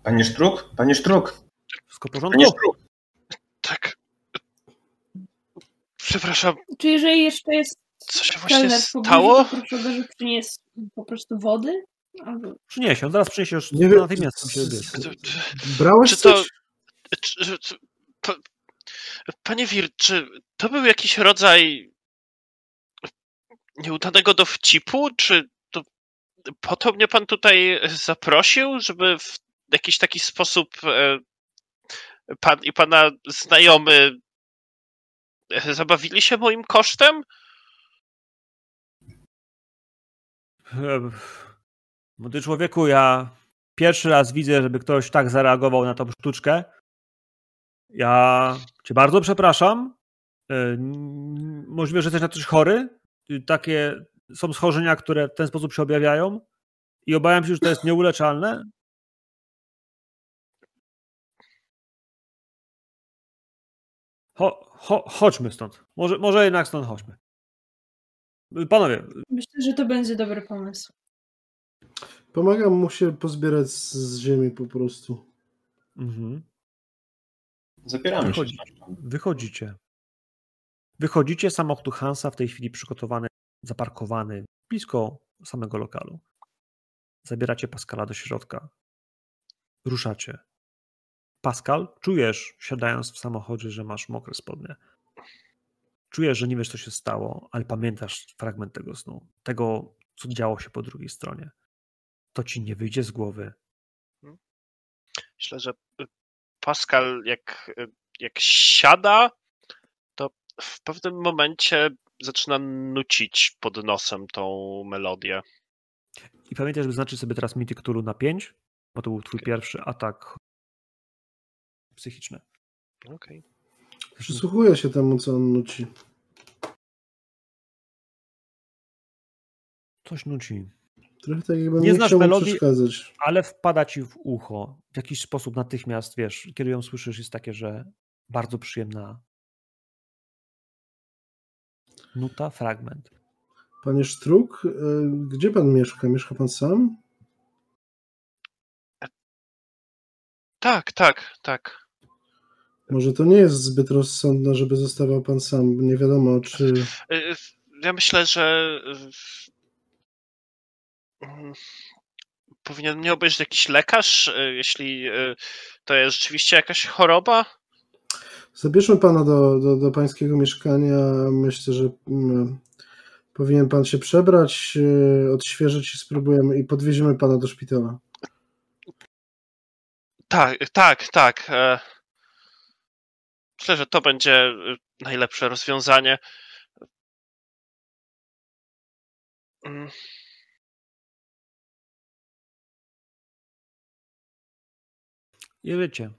Panie Sztruk? Panie Sztruk? Wszystko w Panie porządku? Sztruk? Tak. Przepraszam, Czy jeżeli jeszcze jest co się właśnie stało? to proszę go, żeby przyniósł po prostu wody? Albo... Przyniesie, on zaraz przyniesie już Nie wiem, natychmiast. się Brałeś Czy to- coś? Czy, czy, pa, panie Wir, czy to był jakiś rodzaj nieudanego dowcipu? Czy to po to mnie pan tutaj zaprosił, żeby w jakiś taki sposób e, pan i pana znajomy e, zabawili się moim kosztem? Młody człowieku, ja pierwszy raz widzę, żeby ktoś tak zareagował na tą sztuczkę. Ja cię bardzo przepraszam. E, Możliwe, że jesteś na coś chory. Y, Takie są schorzenia, które w ten sposób się objawiają i obawiam się, że to jest nieuleczalne. Cho, cho, chodźmy stąd. Może, może jednak stąd chodźmy. Panowie, Myślę, że to będzie dobry pomysł. Pomagam mu się pozbierać z, ziemi po prostu. mhm. Zabieramy się. Wychodzi. Wychodzicie. Wychodzicie, samochód Hansa w tej chwili przygotowany, zaparkowany blisko samego lokalu. Zabieracie Pascala do środka. Ruszacie. Pascal, czujesz, siadając w samochodzie, że masz mokre spodnie. Czujesz, że nie wiesz, co się stało, ale pamiętasz fragment tego snu. Tego, co działo się po drugiej stronie. To ci nie wyjdzie z głowy. Myślę, że y, Pascal jak, y, jak siada, to w pewnym momencie zaczyna nucić pod nosem tą melodię. I pamiętaj, żeby znaczyć sobie teraz Mythic Tulu na 5, bo to był twój pierwszy atak psychiczny. Okej. Przysłuchuję się temu, co on nuci. Coś nuci. Trochę tak jakbym Nie nie, znasz melodii? przeszkadzać. Ale wpada ci w ucho. W jakiś sposób natychmiast, wiesz, kiedy ją słyszysz, jest takie, że Bardzo przyjemna nuta, fragment. Panie Sztruk, y, gdzie pan mieszka? Mieszka pan sam? Tak, tak, tak. Może to nie jest zbyt rozsądne, żeby zostawał pan sam. Nie wiadomo, czy. Y, Ja myślę, że powinien mnie obejrzeć jakiś lekarz, y, jeśli y, to jest rzeczywiście jakaś choroba. Zabierzmy pana do, do, do pańskiego mieszkania. Myślę, że mm, powinien pan się przebrać, odświeżyć i spróbujemy i podwieziemy pana do szpitala. Tak, tak, tak. Myślę, że to będzie y, najlepsze rozwiązanie. Mm, I wiecie,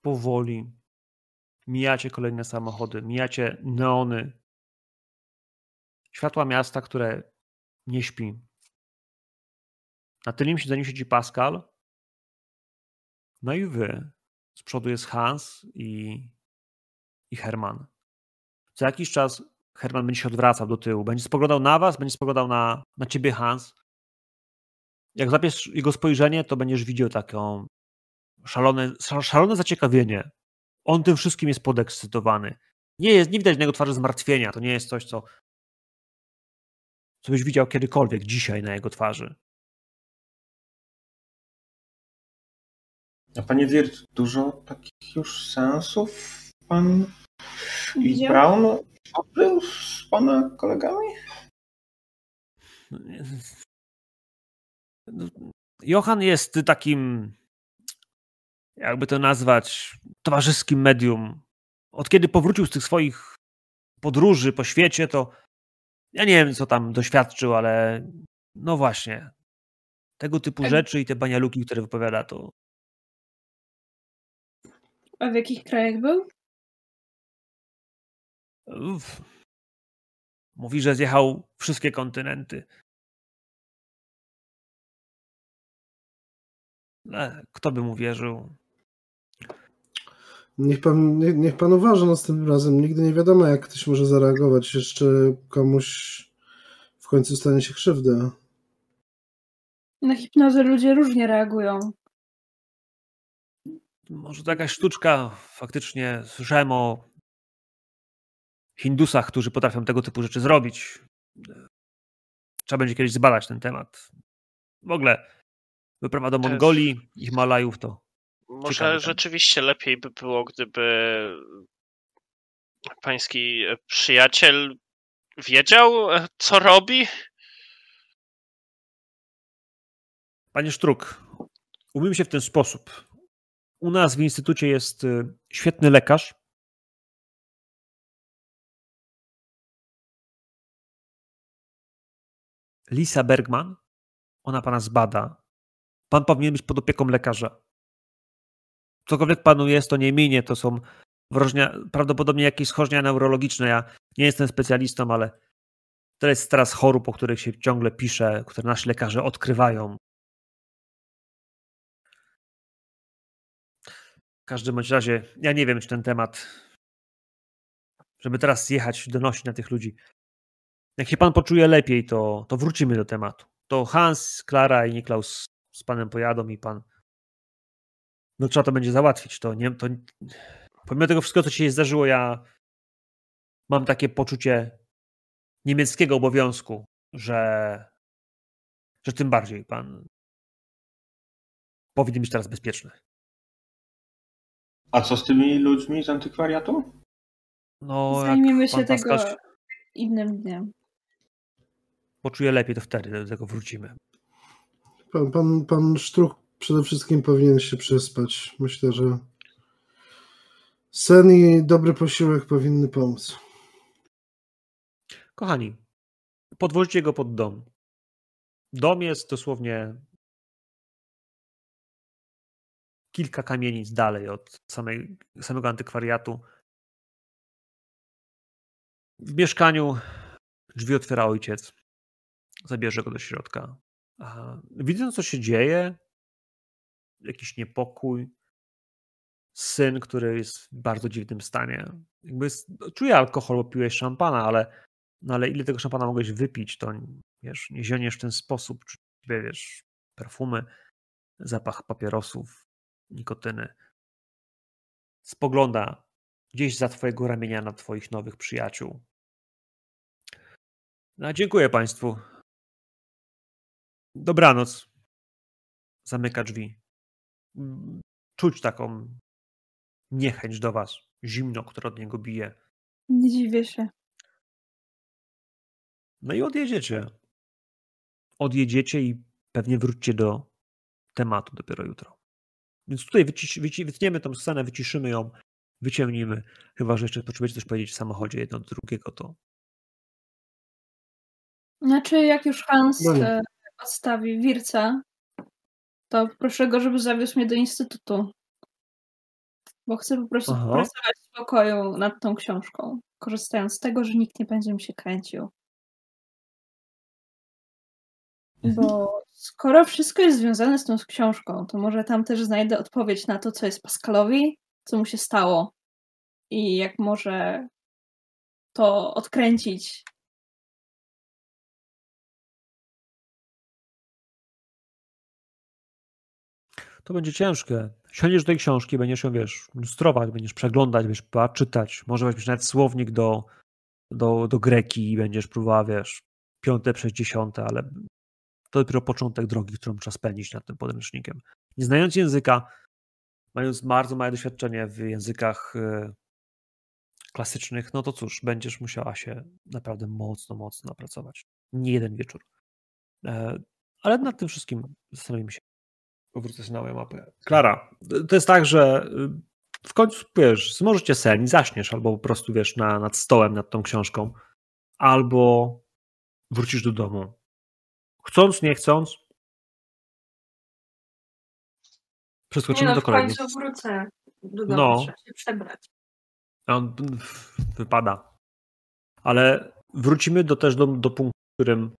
powoli mijacie kolejne samochody, mijacie neony, światła miasta, które nie śpi. Na tylnym siedzeniu siedzi Pascal, no i wy. Z przodu jest Hans i, i Herman. Za jakiś czas Herman będzie się odwracał do tyłu, będzie spoglądał na was, będzie spoglądał na, na ciebie, Hans. Jak zapiesz jego spojrzenie, to będziesz widział taką szalone, szalone zaciekawienie. On tym wszystkim jest podekscytowany. Nie, jest, nie widać na jego twarzy zmartwienia. To nie jest coś, co, co byś widział kiedykolwiek dzisiaj na jego twarzy. A panie Wirt, dużo takich już seansów pan i? Brown odbył z pana kolegami? No, Johan jest takim, jakby to nazwać, towarzyskim medium. Od kiedy powrócił z tych swoich podróży po świecie, to ja nie wiem, co tam doświadczył, ale no właśnie. Tego typu Tak. rzeczy i te banialuki, które wypowiada, to A w jakich krajach był? Uff. Mówi, że zjechał wszystkie kontynenty. E, Kto by mu wierzył? Niech pan, niech, niech pan uważa następnym razem. Nigdy nie wiadomo, jak ktoś może zareagować. Jeszcze komuś w końcu stanie się krzywda. Na hipnozę ludzie różnie reagują. Może to jakaś sztuczka. Faktycznie słyszałem o Hindusach, którzy potrafią tego typu rzeczy zrobić. Trzeba będzie kiedyś zbadać ten temat. W ogóle wyprawa do. Mongolii i Himalajów to Może Ciekawy temat. rzeczywiście lepiej by było, gdyby pański przyjaciel wiedział, e, co robi. Panie Sztruk, umiem się w ten sposób. U nas w instytucie jest y, świetny lekarz. Lisa Bergman. Ona pana zbada. Pan powinien być pod opieką lekarza. Cokolwiek panu jest, to nie minie. To są wrożnia, prawdopodobnie jakieś schorzenia neurologiczne. Ja nie jestem specjalistą, ale to jest teraz chorób, o których się ciągle pisze, które nasi lekarze odkrywają. W każdym bądź razie, ja nie wiem, czy ten temat, żeby teraz jechać, donosić na tych ludzi. Jak się pan poczuje lepiej, to, to wrócimy do tematu. To Hans, Klara i Niklaus z panem pojadą i pan. No trzeba to będzie załatwić. To nie, to, pomimo tego wszystkiego, co się zdarzyło, ja mam takie poczucie niemieckiego obowiązku, że, że tym bardziej pan powinien być teraz bezpieczny. A co z tymi ludźmi z antykwariatu? No, Zajmiemy się tego innym dniem. poczuje lepiej, to wtedy do tego wrócimy. Pan, pan, pan Sztruk przede wszystkim powinien się przespać. Myślę, że sen i dobry posiłek powinny pomóc. Kochani, podwozicie go pod dom. Dom jest dosłownie kilka kamienic dalej od samej, samego antykwariatu. W mieszkaniu drzwi otwiera ojciec. Zabierze go do środka. Widząc, co się dzieje, jakiś niepokój, syn, który jest w bardzo dziwnym stanie. Jakby jest, czuje alkohol, bo piłeś szampana, ale, no ale ile tego szampana mogłeś wypić, to wiesz, nie zioniesz w ten sposób, czy wiesz, perfumy, zapach papierosów, nikotyny. Spogląda gdzieś za twojego ramienia na twoich nowych przyjaciół. No, dziękuję Państwu. Dobranoc. Zamyka drzwi. Czuć taką niechęć do Was, zimno, które od niego bije. Nie dziwię się. No i odjedziecie. Odjedziecie i pewnie wróćcie do tematu dopiero jutro. Więc tutaj wycisz, wyci, wytniemy tą scenę, wyciszymy ją, wyciągnijmy. Chyba, że jeszcze potrzebujecie coś powiedzieć w samochodzie jedno do drugiego, to Znaczy, jak już Hans No e, odstawi Wirca, to proszę go, żeby zawiózł mnie do instytutu. Bo chcę po prostu Aha. pracować w spokoju nad tą książką, korzystając z tego, że nikt nie będzie mi się kręcił. Bo skoro wszystko jest związane z tą książką, to może tam też znajdę odpowiedź na to, co jest Pascalowi, co mu się stało i jak może to odkręcić. to będzie ciężkie. Siądziesz do tej książki, będziesz ją, wiesz, lustrować, będziesz przeglądać, będziesz próbowała czytać. Może weźmiesz nawet słownik do, do, do greki i będziesz próbowała, wiesz, piąte przez dziesiąte, ale to dopiero początek drogi, którą trzeba spędzić nad tym podręcznikiem. Nie znając języka, mając bardzo małe doświadczenie w językach e, klasycznych, no to cóż, będziesz musiała się naprawdę mocno, mocno napracować. Nie jeden wieczór. E, Ale nad tym wszystkim zastanowimy się. Powrócę się na moją mapę. Klara, to jest tak, że y, w końcu, wiesz, zmożycie sen i zaśniesz, albo po prostu, wiesz, na, nad stołem, nad tą książką, albo wrócisz do domu. Chcąc, nie chcąc, przeskoczymy Nie no, do w kolejnych. końcu wrócę do domu, No. trzeba się przebrać. On wypada. Ale wrócimy do, też do, do punktu, w którym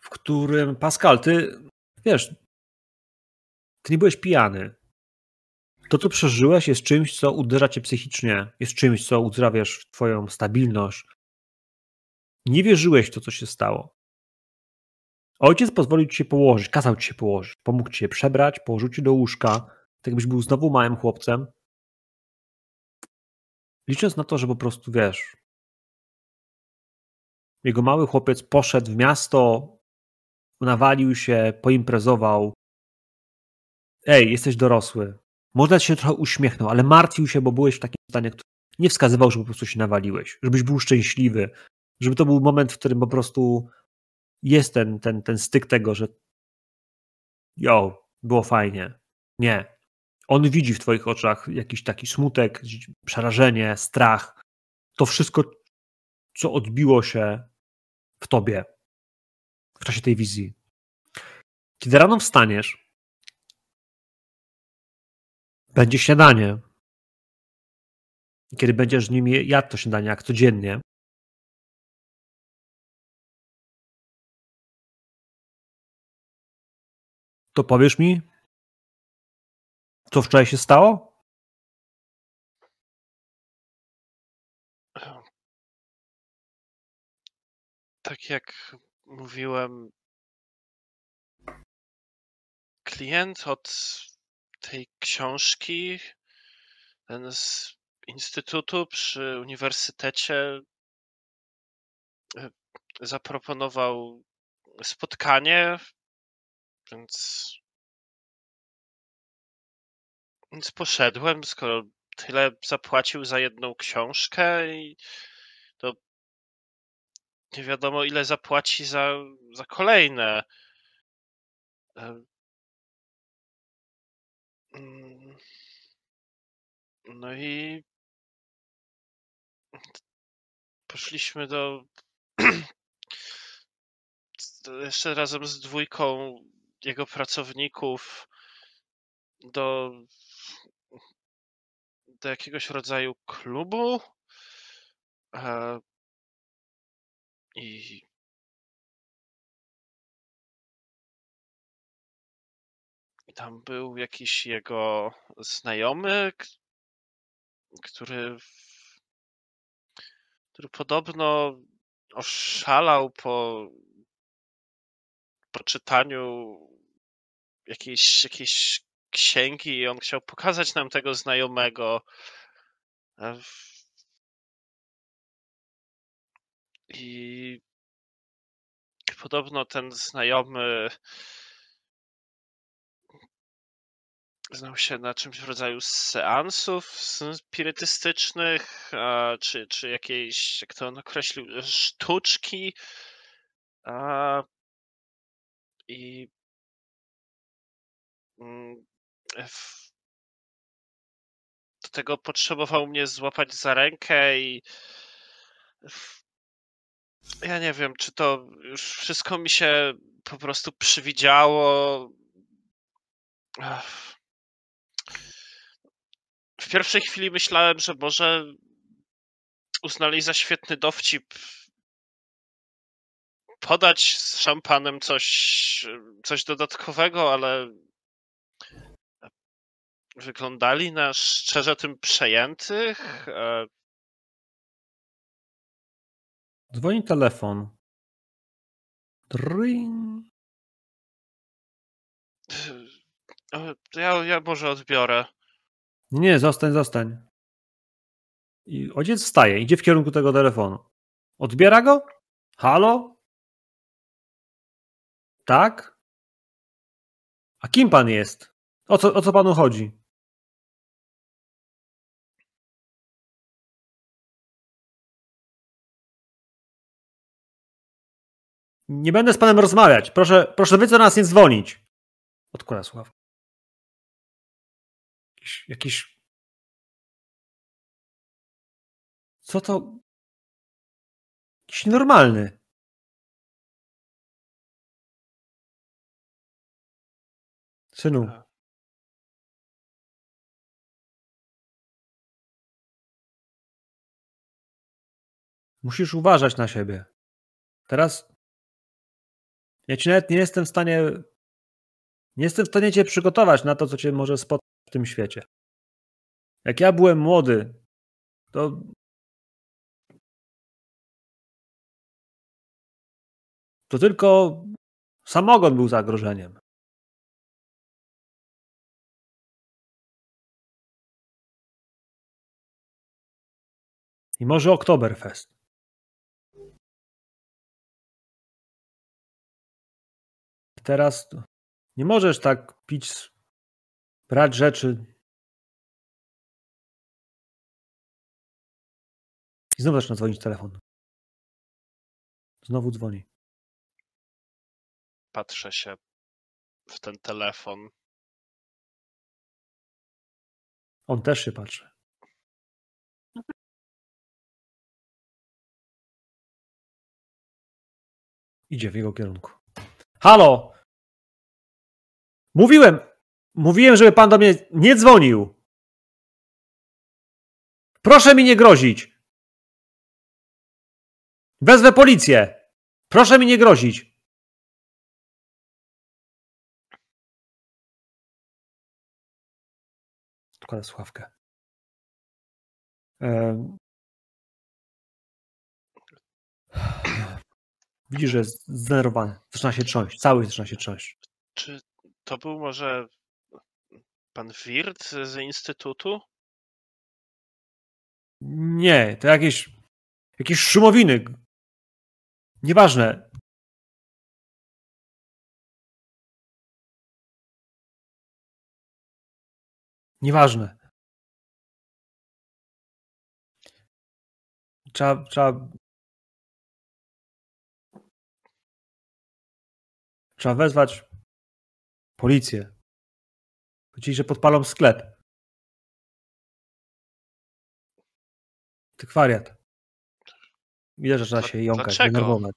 w którym Pascal, ty wiesz, ty nie byłeś pijany. To, co przeżyłeś, jest czymś, co uderza cię psychicznie, jest czymś, co uderza, wiesz, w twoją stabilność. Nie wierzyłeś w to, co się stało. Ojciec pozwolił ci się położyć, kazał ci się położyć, pomógł ci się przebrać, położył ci do łóżka, tak jakbyś był znowu małym chłopcem. Licząc na to, że po prostu wiesz, jego mały chłopiec poszedł w miasto, nawalił się, poimprezował. Ej, jesteś dorosły. Można się trochę uśmiechnął, ale martwił się, bo byłeś w takim stanie, który nie wskazywał, że po prostu się nawaliłeś, żebyś był szczęśliwy, żeby to był moment, w którym po prostu jest ten, ten, ten styk tego, że jo, było fajnie. Nie. On widzi w twoich oczach jakiś taki smutek, przerażenie, strach. To wszystko, co odbiło się w tobie w czasie tej wizji. Kiedy rano wstaniesz, będzie śniadanie. Kiedy będziesz nimi jadł to śniadanie jak codziennie, to powiesz mi, co wczoraj się stało? Tak jak mówiłem, klient od tej książki, z instytutu przy uniwersytecie e, zaproponował spotkanie, więc, więc poszedłem, skoro tyle zapłacił za jedną książkę i to nie wiadomo ile zapłaci za, za kolejne. Mm, No i poszliśmy [CLEARS THROAT] do jeszcze razem z dwójką jego pracowników do do jakiegoś rodzaju klubu e, i tam był jakiś jego znajomy, który, który podobno oszalał po, po czytaniu jakiejś, jakiejś księgi i on chciał pokazać nam tego znajomego. W- I podobno ten znajomy znał się na czymś w rodzaju seansów spirytystycznych, czy, czy jakiejś, jak to on określił, sztuczki. A, I mm, w- do tego potrzebował mnie złapać za rękę i w- ja nie wiem, czy to już wszystko mi się po prostu przywidziało. Ech. W pierwszej chwili myślałem, że może uznali za świetny dowcip podać z szampanem coś, coś dodatkowego, ale wyglądali na szczerze tym przejętych. E, Dzwoni telefon. Dring. e, Ja, ja może odbiorę. Nie, zostań, zostań. I ojciec wstaje, idzie w kierunku tego telefonu. Odbiera go? Halo? Tak? A kim pan jest? O co, o co panu chodzi? Nie będę z panem rozmawiać. Proszę, proszę wy co nas nie dzwonić. Odkłada słuchawkę. Jakiś, jakiś Co to? Jakiś normalny. Synu. E. Musisz uważać na siebie. Teraz ja ci nawet nie jestem w stanie nie jestem w stanie cię przygotować na to, co cię może spotkać w tym świecie. Jak ja byłem młody, to to tylko samogon był zagrożeniem. I może Oktoberfest. Teraz nie możesz tak pić, brać rzeczy. I znowu zaczyna dzwonić telefon. Znowu dzwoni. Patrzę się w ten telefon. On też się patrzy. Idzie w jego kierunku. Halo! Mówiłem! Mówiłem, żeby pan do mnie nie dzwonił! Proszę mi nie grozić! Wezwę policję! Proszę mi nie grozić! Odkładam słuchawkę. Widzisz, że jest zdenerwowany. Zaczyna się trząść. Cały zaczyna się trząść. Czy to był może pan Wirt z Instytutu? Nie, to jakieś jakieś szumowiny. Nieważne. Nieważne. Trzeba, trzeba. Trzeba wezwać policję. Powiedzieli, że podpalą sklep. Ty kwariat. Widać, że trzeba się jąkać, dlaczego? denerwować.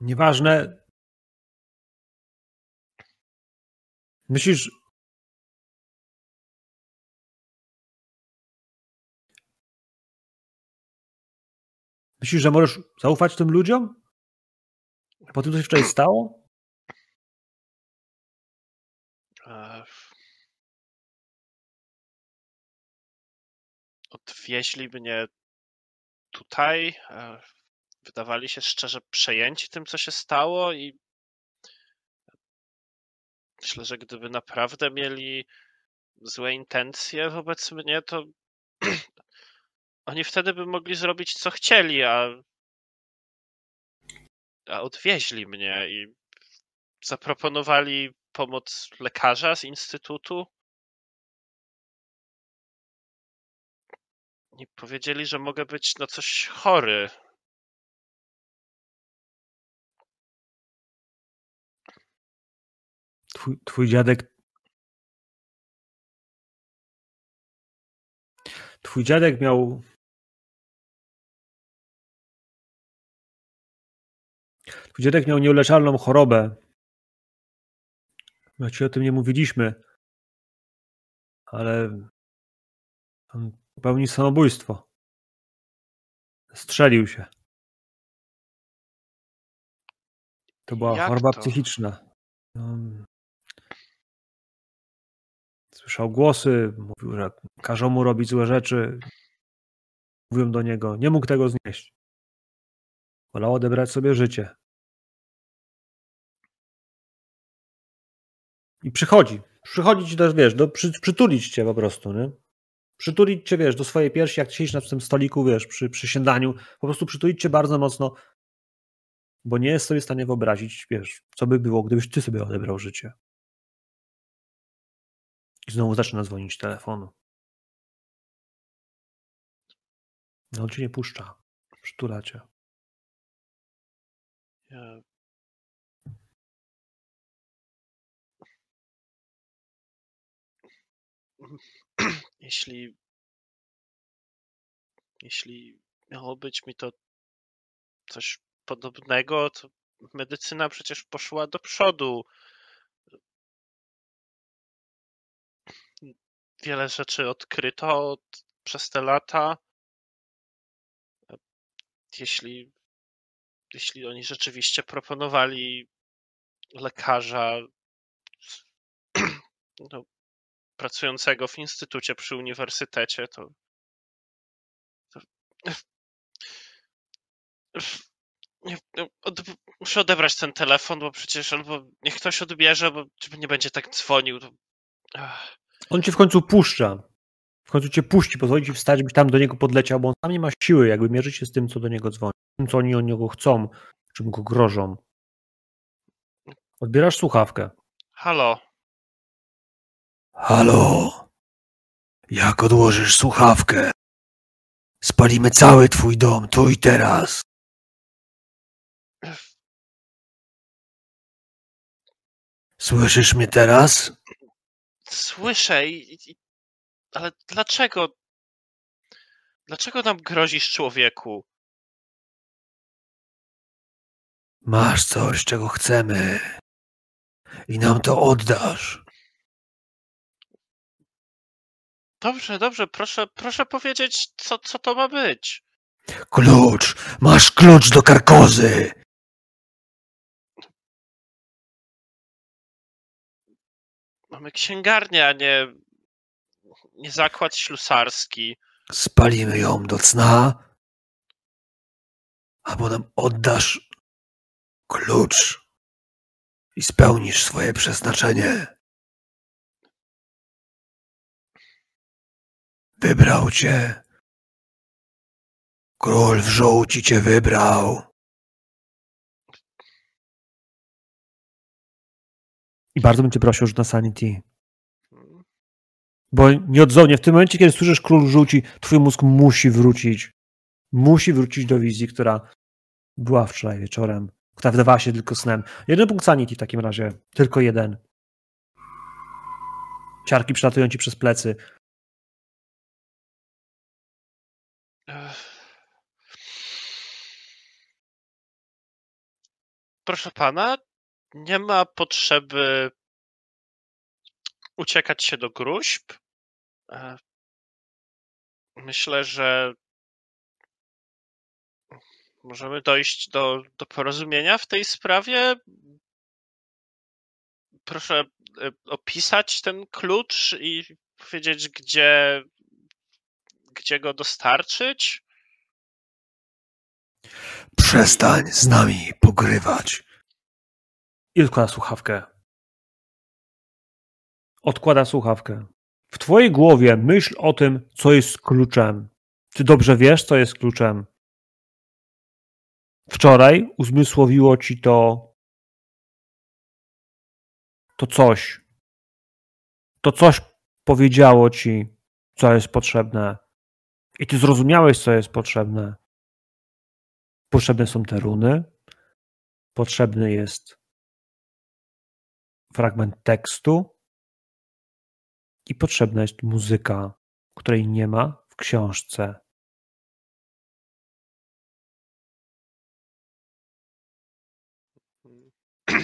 Nieważne. Myślisz. Myślisz, że możesz zaufać tym ludziom? Po tym, co się wczoraj stało? E, Odwieźli mnie tutaj. e, Wydawali się szczerze przejęci tym, co się stało, i myślę, że gdyby naprawdę mieli złe intencje wobec mnie, to [CLEARS THROAT] oni wtedy by mogli zrobić co chcieli, a, a odwieźli mnie i zaproponowali pomoc lekarza z instytutu. I powiedzieli, że mogę być na coś chory. Twój, twój dziadek. Twój dziadek miał. Dziadek miał nieuleczalną chorobę. My ci o tym nie mówiliśmy. Ale. On popełnił samobójstwo. Strzelił się. To była Jak choroba to? psychiczna. Um, Słyszał głosy, mówił, że każą mu robić złe rzeczy. Mówiłem do niego, nie mógł tego znieść. Wolał odebrać sobie życie. I przychodzi. Przychodzi ci też, wiesz, do, przy, przytulić cię po prostu, nie? Przytulić cię, wiesz, do swojej piersi, jak siedzisz na tym stoliku, wiesz, przy, przy śniadaniu. Po prostu przytulić cię bardzo mocno, bo nie jest sobie w stanie wyobrazić, wiesz, co by było, gdybyś ty sobie odebrał życie. I znowu zaczyna dzwonić telefonu. No on cię nie puszcza. Przytula cię. Ja... [CLEARS THROAT] Jeśli. Jeśli miało być mi to coś podobnego, to medycyna przecież poszła do przodu. Wiele rzeczy odkryto od, przez te lata. Jeśli, jeśli oni rzeczywiście proponowali lekarza [CLEARS THROAT] no, pracującego w instytucie przy uniwersytecie, to, to od, muszę odebrać ten telefon, bo przecież albo niech ktoś odbierze, bo nie będzie tak dzwonił. To... On cię w końcu puszcza. W końcu cię puści, pozwoli ci wstać, byś tam do niego podleciał, bo on sam nie ma siły, jakby mierzyć się z tym, co do niego dzwoni. Tym, co oni od niego chcą, czym go grożą. Odbierasz słuchawkę. Halo, Halo? Jak odłożysz słuchawkę? Spalimy cały twój dom tu i teraz. Słyszysz mnie teraz? słyszę i, i, ale dlaczego? Dlaczego nam grozisz człowieku? Masz coś, czego chcemy. I nam to oddasz. Dobrze, dobrze, proszę, proszę powiedzieć, co, co to ma być. Klucz! Masz klucz do karkozy! Mamy księgarnię, a nie, nie zakład ślusarski. Spalimy ją do cna, albo nam oddasz klucz i spełnisz swoje przeznaczenie. Wybrał cię. Król w żółci cię wybrał. I bardzo bym cię prosił rzut na sanity. Bo nieodzownie, w tym momencie, kiedy słyszysz król żółci, twój mózg musi wrócić. Musi wrócić do wizji, która była wczoraj wieczorem, która wydawała się tylko snem. Jeden punkt sanity w takim razie. Tylko jeden. Ciarki przylatują ci przez plecy. Proszę pana, nie ma potrzeby uciekać się do gruźb. E, Myślę, że możemy dojść do, do porozumienia w tej sprawie? Proszę e, opisać ten klucz i powiedzieć, gdzie, gdzie go dostarczyć? Przestań z nami pogrywać. I odkłada słuchawkę. Odkłada słuchawkę. W twojej głowie myśl o tym, co jest kluczem. Ty dobrze wiesz, co jest kluczem. Wczoraj uzmysłowiło ci to to coś. To coś powiedziało ci, co jest potrzebne. I ty zrozumiałeś, co jest potrzebne. Potrzebne są te runy. Potrzebny jest fragment tekstu. I potrzebna jest muzyka, której nie ma w książce.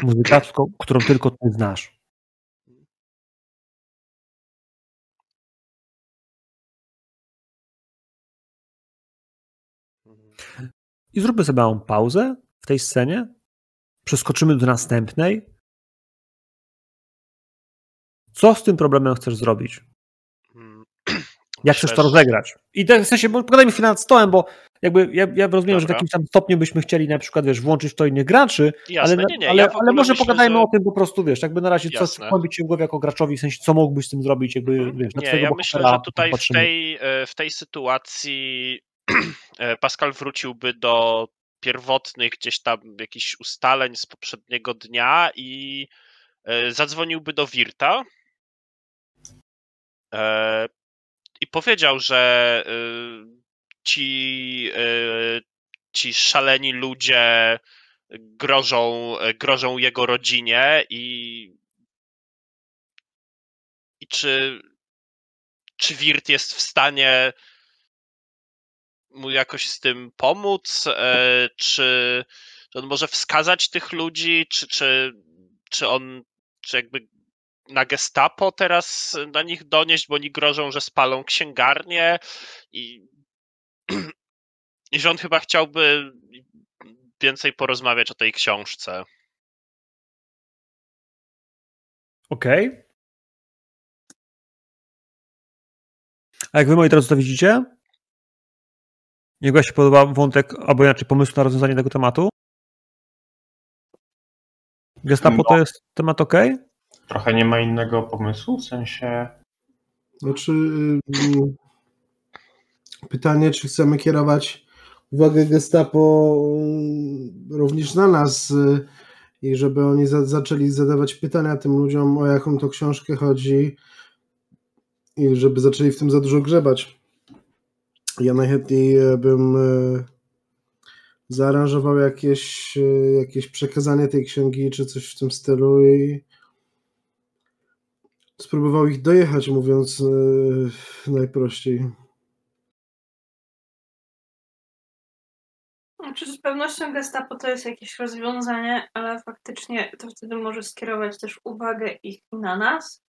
Muzyka, którą tylko ty znasz. I zróbmy sobie małą pauzę w tej scenie. Przeskoczymy do następnej. Co z tym problemem chcesz zrobić? Jak chcesz to rozegrać? I tak w sensie, bo pogadajmy chwilę nad stołem, bo jakby ja, ja rozumiem, że w Dobra. jakimś tam stopniu byśmy chcieli na przykład, wiesz, włączyć w to innych graczy, Jasne, ale, nie, nie, ale, ja ale może myślę, pogadajmy że... o tym po prostu, wiesz, jakby na razie co Jasne. wkłębić się w głowie jako graczowi, w sensie co mógłbyś z tym zrobić, jakby, Mhm. wiesz, na Nie, ja myślę, że tutaj w tej, e, w tej sytuacji [CLEARS THROAT] Pascal wróciłby do pierwotnych gdzieś tam jakichś ustaleń z poprzedniego dnia i e, zadzwoniłby do Wirta e, i powiedział, że e, ci, e, ci szaleni ludzie grożą, e, grożą jego rodzinie i i czy czy Wirt jest w stanie mu jakoś z tym pomóc? E, Czy, on może wskazać tych ludzi? Czy, czy, czy on, czy jakby na gestapo teraz na nich donieść, bo oni grożą, że spalą księgarnię i, [CLEARS THROAT] i że on chyba chciałby więcej porozmawiać o tej książce. Okej. A jak wy, moi drodzy, to widzicie? Wam się podoba wątek, albo inaczej pomysł na rozwiązanie tego tematu? Gestapo to jest temat ok? Trochę nie ma innego pomysłu, w sensie... Znaczy, mm, pytanie, czy chcemy kierować uwagę gestapo mm, również na nas y, i żeby oni za, zaczęli zadawać pytania tym ludziom, o jaką to książkę chodzi i żeby zaczęli w tym za dużo grzebać. Ja najchętniej e, bym e, zaaranżował jakieś, e, jakieś przekazanie tej księgi, czy coś w tym stylu i spróbował ich dojechać, mówiąc najprościej. Znaczy, z pewnością gestapo to jest jakieś rozwiązanie, ale faktycznie to wtedy może skierować też uwagę ich na nas.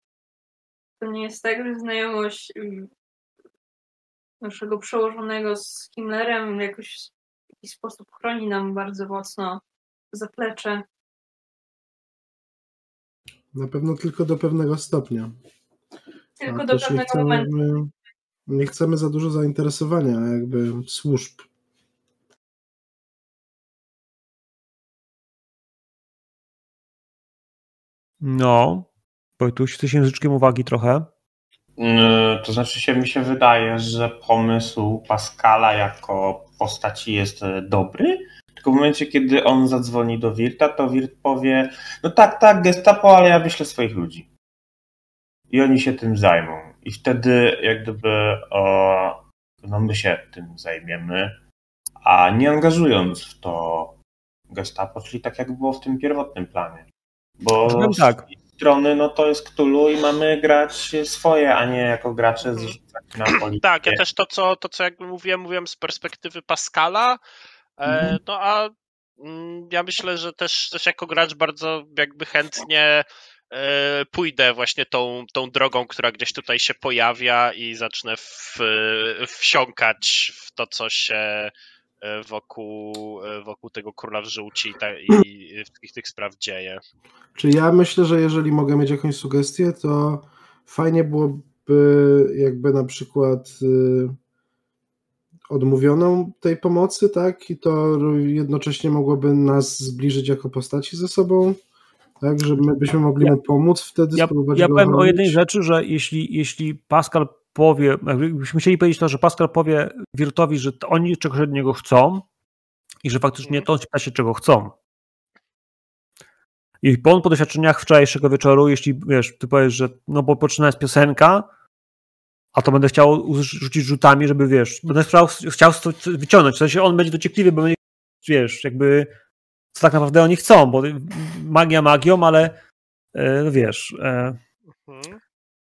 To nie jest tak, że znajomość mm, naszego przełożonego z Himmlerem jakoś w jakiś sposób chroni nam bardzo mocno zaplecze. Na pewno tylko do pewnego stopnia. Tylko A do też nie pewnego chcemy, momentu. nie chcemy za dużo zainteresowania jakby służb. No. Wojtuś, jesteś języczkiem uwagi trochę. Mm, To znaczy się, mi się wydaje, że pomysł Pascala jako postaci jest e, dobry, tylko w momencie, kiedy on zadzwoni do Wirta, to Wirt powie, no tak, tak, gestapo, ale ja wyślę swoich ludzi. I oni się tym zajmą. I wtedy jak gdyby o, no my się tym zajmiemy, a nie angażując w to gestapo, czyli tak jak było w tym pierwotnym planie. Bo Powiem tak. Strony no to jest Cthulhu i mamy grać swoje, a nie jako gracze zrzucać na politykę. Tak, ja też to, co, to, co jakby mówiłem, mówiłem z perspektywy Pascala, e, Mhm. no a mm, ja myślę, że też, też jako gracz bardzo jakby chętnie e, pójdę właśnie tą, tą drogą, która gdzieś tutaj się pojawia i zacznę w, wsiąkać w to, co się, e, wokół, e, wokół tego króla w żółci i, ta, i wszystkich tych spraw dzieje. Czy ja myślę, że jeżeli mogę mieć jakąś sugestię, to fajnie byłoby jakby na przykład y, odmówioną tej pomocy, tak? I to jednocześnie mogłoby nas zbliżyć jako postaci ze sobą, tak? Że my byśmy mogli Ja- mu pomóc wtedy, Ja, spróbować ja powiem o jednej rzeczy, że jeśli, jeśli Pascal powie, jakbyśmy chcieli powiedzieć to, że Pascal powie Wirtowi, że oni czegoś od niego chcą i że faktycznie to on się czego chcą. I po, po doświadczeniach wczorajszego wieczoru, jeśli wiesz, ty powiesz, że no bo poczyna jest piosenka, a to będę chciał rzucić rzutami, żeby wiesz, będę chciał, chciał wyciągnąć. W sensie on będzie dociekliwy, bo będzie, wiesz, jakby co tak naprawdę oni chcą, bo magia magią, ale e, no wiesz, e, Mhm.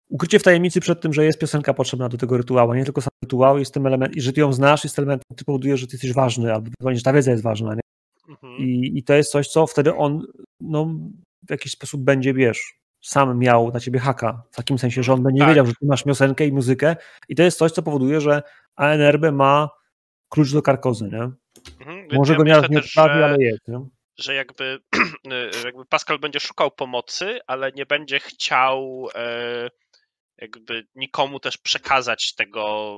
Ukrycie w tajemnicy przed tym, że jest piosenka potrzebna do tego rytuału, nie tylko sam rytuał jest tym element, i że ty ją znasz, jest elementem, który powoduje, że ty jesteś ważny, albo że ta wiedza jest ważna, nie? Mhm. I, I to jest coś, co wtedy on no, w jakiś sposób będzie, wiesz, sam miał na ciebie haka, w takim sensie, że on będzie Tak. wiedział, że ty masz piosenkę i muzykę i to jest coś, co powoduje, że ANRB ma klucz do karkozy, nie? Mhm. Może ja go nie, odprawi, że- ale jest, nie? że jakby, [CLEARS THROAT] jakby Pascal będzie szukał pomocy, ale nie będzie chciał e, jakby nikomu też przekazać tego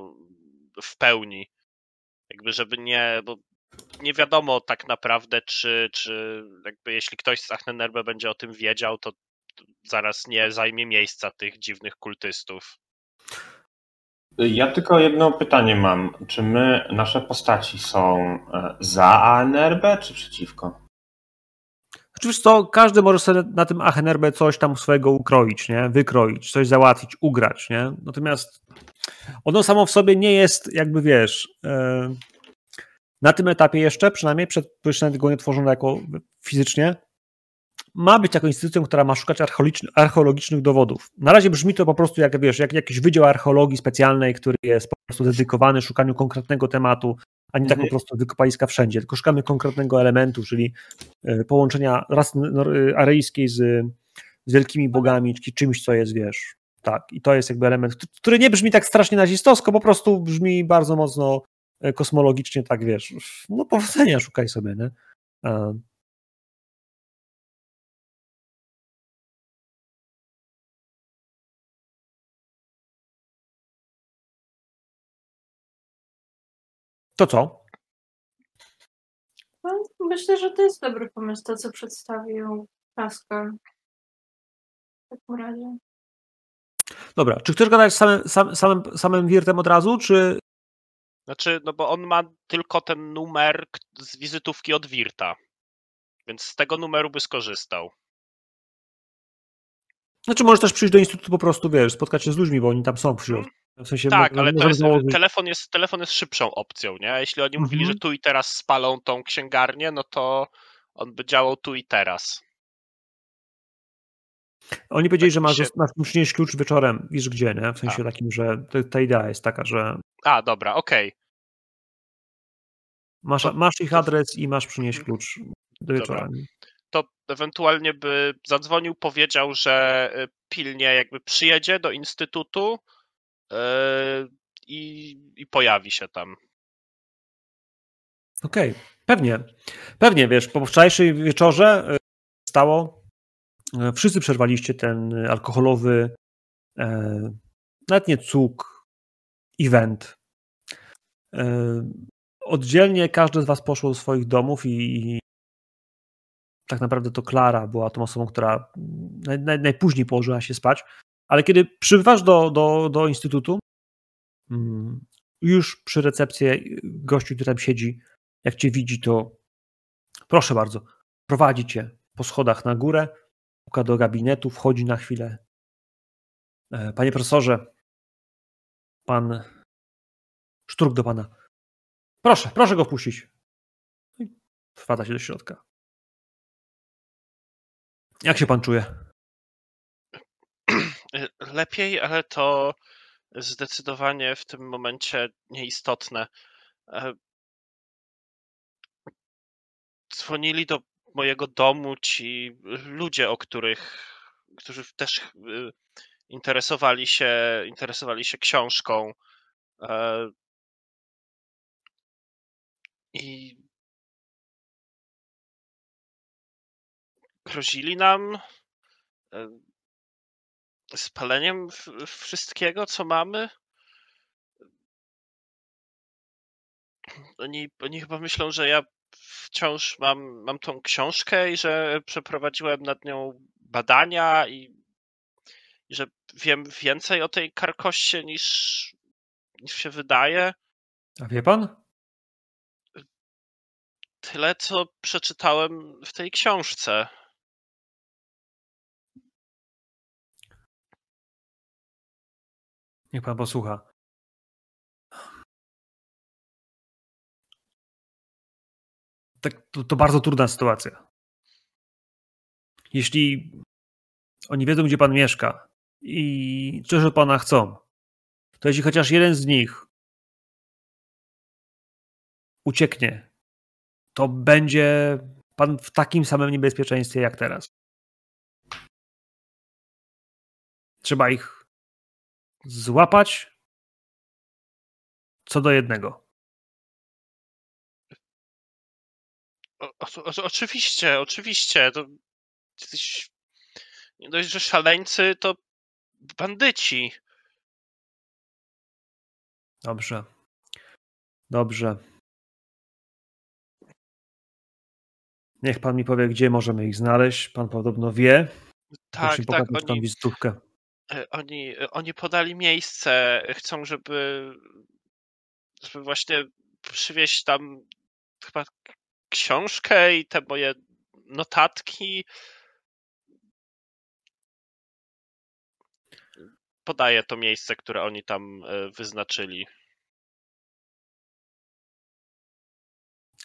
w pełni. Jakby żeby nie, bo nie wiadomo tak naprawdę, czy, czy jakby jeśli ktoś z Achnenerbe będzie o tym wiedział, to zaraz nie zajmie miejsca tych dziwnych kultystów. Ja tylko jedno pytanie mam. Czy my, nasze postaci są e, za ANRB, czy przeciwko? Oczywiście to każdy może sobie na tym Achenerbe coś tam swojego ukroić, nie? Wykroić, coś załatwić, ugrać, nie? Natomiast ono samo w sobie nie jest, jakby wiesz, e, na tym etapie jeszcze, przynajmniej przed przynajmniej nie tworzono jako fizycznie, ma być taką instytucją, która ma szukać archeologicznych dowodów. Na razie brzmi to po prostu jak, wiesz, jak jakiś wydział archeologii specjalnej, który jest po prostu dedykowany szukaniu konkretnego tematu, a nie tak po Mhm. prostu wykopaliska wszędzie, tylko szukamy konkretnego elementu, czyli e, połączenia rasy aryjskiej z, z wielkimi bogami, czy czymś, co jest, wiesz, tak. I to jest jakby element, który nie brzmi tak strasznie nazistowsko, po prostu brzmi bardzo mocno e, kosmologicznie, tak, wiesz, no powodzenia szukaj sobie, nie? To co? No, myślę, że to jest dobry pomysł, to co przedstawił Pascal. W takim razie. Dobra, czy chcesz gadać z samym, sam, samym, samym Wirtem od razu, czy Znaczy, no bo on ma tylko ten numer z wizytówki od Wirta. Więc z tego numeru by skorzystał. Znaczy możesz też przyjść do instytutu po prostu, wiesz, spotkać się z ludźmi, bo oni tam są przy W sensie Tak, ale to jest, telefon, jest, telefon jest szybszą opcją, nie? Jeśli oni mówili, Mhm. że tu i teraz spalą tą księgarnię, no to on by działał tu i teraz. Oni powiedzieli, tak że masz, się- masz przynieść klucz wieczorem, wiesz gdzie, nie? W sensie A. takim, że ta idea jest taka, że A, dobra, okej. masz, To- masz ich adres i masz przynieść Mhm. klucz do wieczora. To ewentualnie by zadzwonił, powiedział, że y, pilnie jakby przyjedzie do instytutu i, i pojawi się tam. Okej, pewnie. Pewnie, wiesz, po wczorajszej wieczorze y, stało, y, wszyscy przerwaliście ten alkoholowy, e, nawet nie cuk, event. E, Oddzielnie każdy z was poszło do swoich domów i, i tak naprawdę to Klara była tą osobą, która naj, naj, najpóźniej położyła się spać, ale kiedy przybywasz do, do, do instytutu, mm, już przy recepcji gościu, który tam siedzi, jak cię widzi, to proszę bardzo, prowadzi cię po schodach na górę, puka do gabinetu, wchodzi na chwilę. E, Panie profesorze, pan sztruk do pana. Proszę, proszę go wpuścić. I Wpada się do środka. Jak się pan czuje? Y, Lepiej, ale to zdecydowanie w tym momencie nieistotne. E, Dzwonili do mojego domu ci ludzie, o których, którzy też y, interesowali się, interesowali się książką. E, I grozili nam spaleniem w- wszystkiego, co mamy. Oni, oni chyba myślą, że ja wciąż mam, mam tą książkę i że przeprowadziłem nad nią badania i, i że wiem więcej o tej karkoście niż, niż się wydaje. A wie pan? Tyle, co przeczytałem w tej książce. Niech pan posłucha. Tak, to, to bardzo trudna sytuacja. Jeśli oni wiedzą, gdzie pan mieszka i coś od pana chcą, to jeśli chociaż jeden z nich ucieknie, to będzie pan w takim samym niebezpieczeństwie jak teraz. Trzeba ich złapać co do jednego. O, o, oczywiście, oczywiście. To jesteś nie dość, że szaleńcy, to bandyci. Dobrze. Dobrze. Niech pan mi powie, gdzie możemy ich znaleźć. Pan podobno wie. Tak, Proszę tak. Oni, wizytówkę. E, oni, oni podali miejsce. Chcą, żeby, żeby właśnie przywieźć tam chyba książkę i te moje notatki. Podaję to miejsce, które oni tam e, wyznaczyli.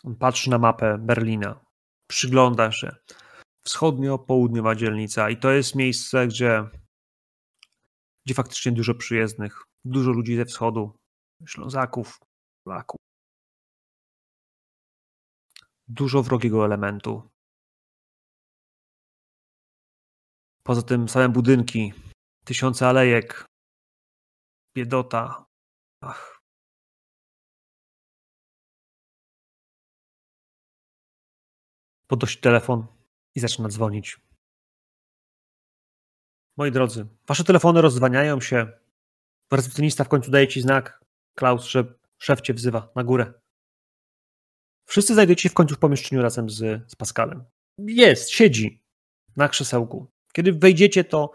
On patrzy na mapę Berlina. Przygląda się. Wschodnio-południowa dzielnica. I to jest miejsce, gdzie, gdzie faktycznie dużo przyjezdnych. Dużo ludzi ze wschodu. Ślązaków, Polaków. Dużo wrogiego elementu. Poza tym same budynki, tysiące alejek, biedota. Ach. Podnosi telefon i zaczyna dzwonić. Moi drodzy, wasze telefony rozdzwaniają się. Recepcjonista w końcu daje ci znak. Klaus, że szef cię wzywa na górę. Wszyscy znajdujecie się w końcu w pomieszczeniu razem z, z Pascalem. Jest, siedzi na krzesełku. Kiedy wejdziecie, to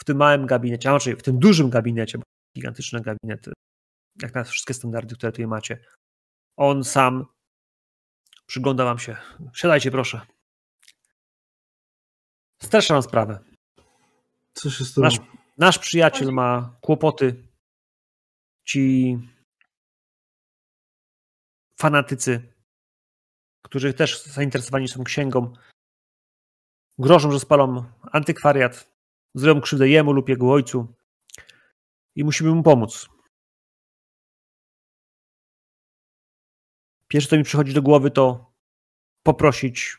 w tym małym gabinecie, a raczej w tym dużym gabinecie, bo gigantyczny gabinet, jak na wszystkie standardy, które tutaj macie, on sam przygląda wam się. Siadajcie, proszę. Streszczam sprawę. Co się stało? Nasz, nasz przyjaciel ma kłopoty. Ci fanatycy, którzy też zainteresowani są księgą, grożą, że spalą antykwariat, zrobią krzywdę jemu lub jego ojcu i musimy mu pomóc. Pierwsze, co mi przychodzi do głowy, to poprosić,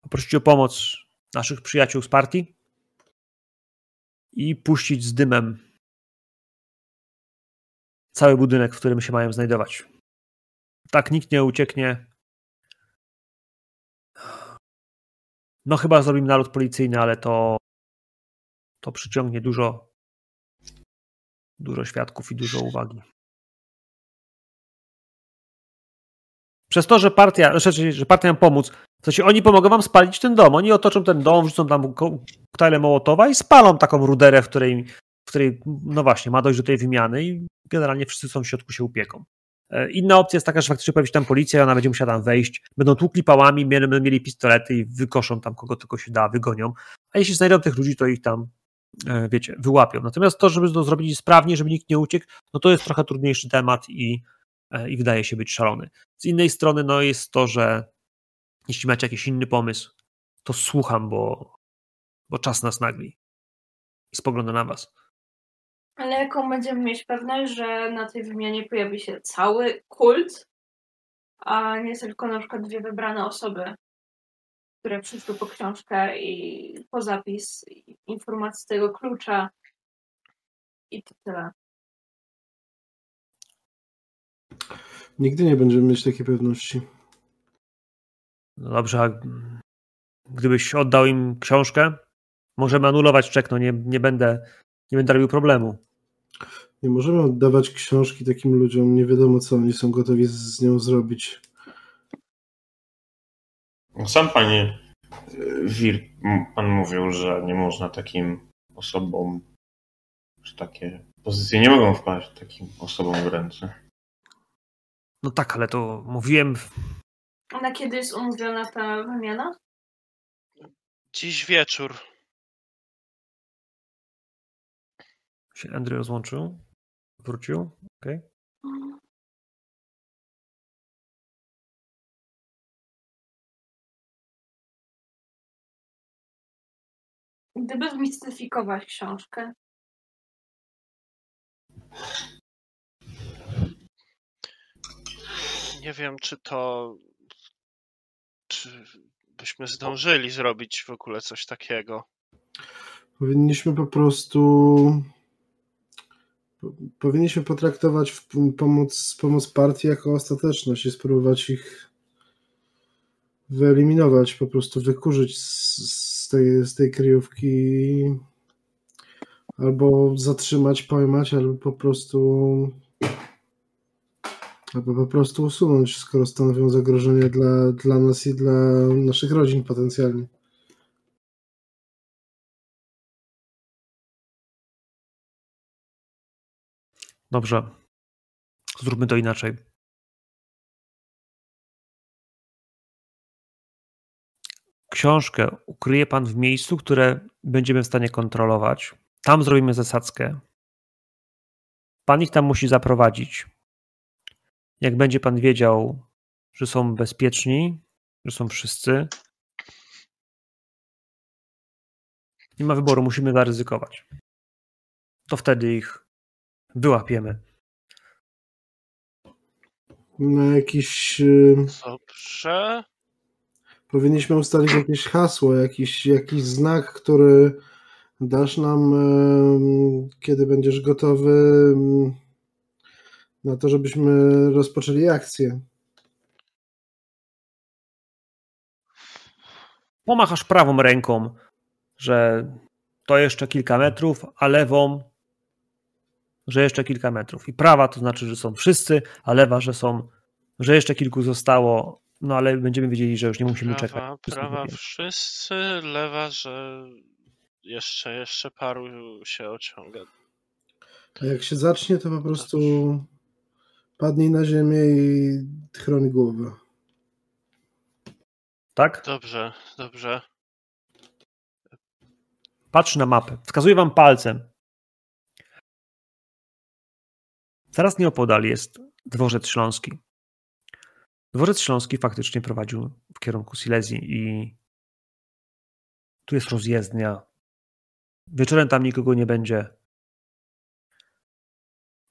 poprosić o pomoc naszych przyjaciół z partii i puścić z dymem cały budynek, w którym się mają znajdować. Tak nikt nie ucieknie. No chyba zrobimy nalot policyjny, ale to to przyciągnie dużo dużo świadków i dużo uwagi. Przez to, że partia, znaczy, że partia nam pomóc, w sensie oni pomogą wam spalić ten dom. Oni otoczą ten dom, wrzucą tam koktajle Mołotowa i spalą taką ruderę, w której, w której, no właśnie, ma dojść do tej wymiany i generalnie wszyscy są w środku się upieką. Inna opcja jest taka, że faktycznie pojawi się tam policja i ona będzie musiała tam wejść. Będą tłukli pałami, będą mieli pistolety i wykoszą tam kogo tylko się da, wygonią. A jeśli znajdą tych ludzi, to ich tam, wiecie, wyłapią. Natomiast to, żeby to zrobić sprawnie, żeby nikt nie uciekł, no to jest trochę trudniejszy temat i, i wydaje się być szalony. Z innej strony, no jest to, że jeśli macie jakiś inny pomysł, to słucham, bo, bo czas nas nagli. I spogląda na was. Ale jaką będziemy mieć pewność, że na tej wymianie pojawi się cały kult, a nie tylko na przykład dwie wybrane osoby, które przyszły po książkę i po zapis informacji z tego klucza i to tyle. Nigdy nie będziemy mieć takiej pewności. No dobrze, a gdybyś oddał im książkę, możemy anulować czek, no nie, nie będę nie będę robił problemu. Nie możemy oddawać książki takim ludziom, nie wiadomo co oni są gotowi z, z nią zrobić. Sam panie Wir, m- pan mówił, że nie można takim osobom, że takie pozycje nie mogą wpaść takim osobom w ręce. No tak, ale to mówiłem. A na kiedy jest umówiona ta wymiana? Dziś wieczór. Się Andrew rozłączył. Wrócił. Okej. Gdyby zmistyfikować książkę. Nie wiem, czy to. Czy byśmy zdążyli zrobić w ogóle coś takiego. Powinniśmy po prostu. po- Powinniśmy potraktować pomoc, pomoc partii jako ostateczność i spróbować ich wyeliminować, po prostu wykurzyć z, z, tej, z tej kryjówki. Albo zatrzymać, pojmać, albo po prostu. Albo po prostu usunąć, skoro stanowią zagrożenie dla, dla nas i dla naszych rodzin potencjalnie. Dobrze. Zróbmy to inaczej. Książkę ukryje pan w miejscu, które będziemy w stanie kontrolować. Tam zrobimy zasadzkę. Pan ich tam musi zaprowadzić. Jak będzie pan wiedział, że są bezpieczni, że są wszyscy, nie ma wyboru, musimy zaryzykować. To wtedy ich wyłapiemy. Na jakiś. y, Dobrze. Powinniśmy ustalić jakieś hasło, jakiś, jakiś znak, który dasz nam, kiedy będziesz gotowy na to, żebyśmy rozpoczęli akcję. Pomachasz prawą ręką, że to jeszcze kilka metrów, a lewą, że jeszcze kilka metrów. I prawa to znaczy, że są wszyscy, a lewa, że są, że jeszcze kilku zostało, no ale będziemy wiedzieli, że już nie musimy Prawa, czekać. Prawa wszyscy, lewa, że jeszcze, jeszcze paru się ociąga. A jak się zacznie, to po prostu padnij na ziemię i chroni głowę. Tak? Dobrze, dobrze. Patrz na mapę. Wskazuję wam palcem. Zaraz nieopodal jest dworzec śląski. Dworzec śląski faktycznie prowadził w kierunku Silesii i tu jest rozjezdnia. Wieczorem tam nikogo nie będzie.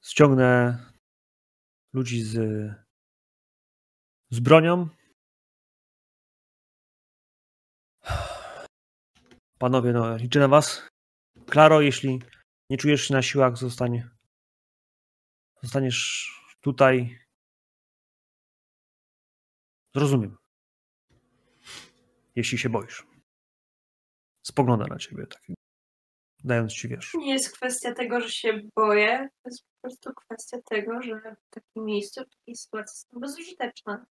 Ściągnę ludzi z, z bronią. Panowie, no liczę na was. Klaro, jeśli nie czujesz się na siłach, zostań, zostaniesz tutaj. Zrozumiem. Jeśli się boisz. Spogląda na ciebie, tak, dając ci wiesz. Nie jest kwestia tego, że się boję. To jest po prostu kwestia tego, że w takim miejscu, w takiej sytuacji jestem bezużyteczna.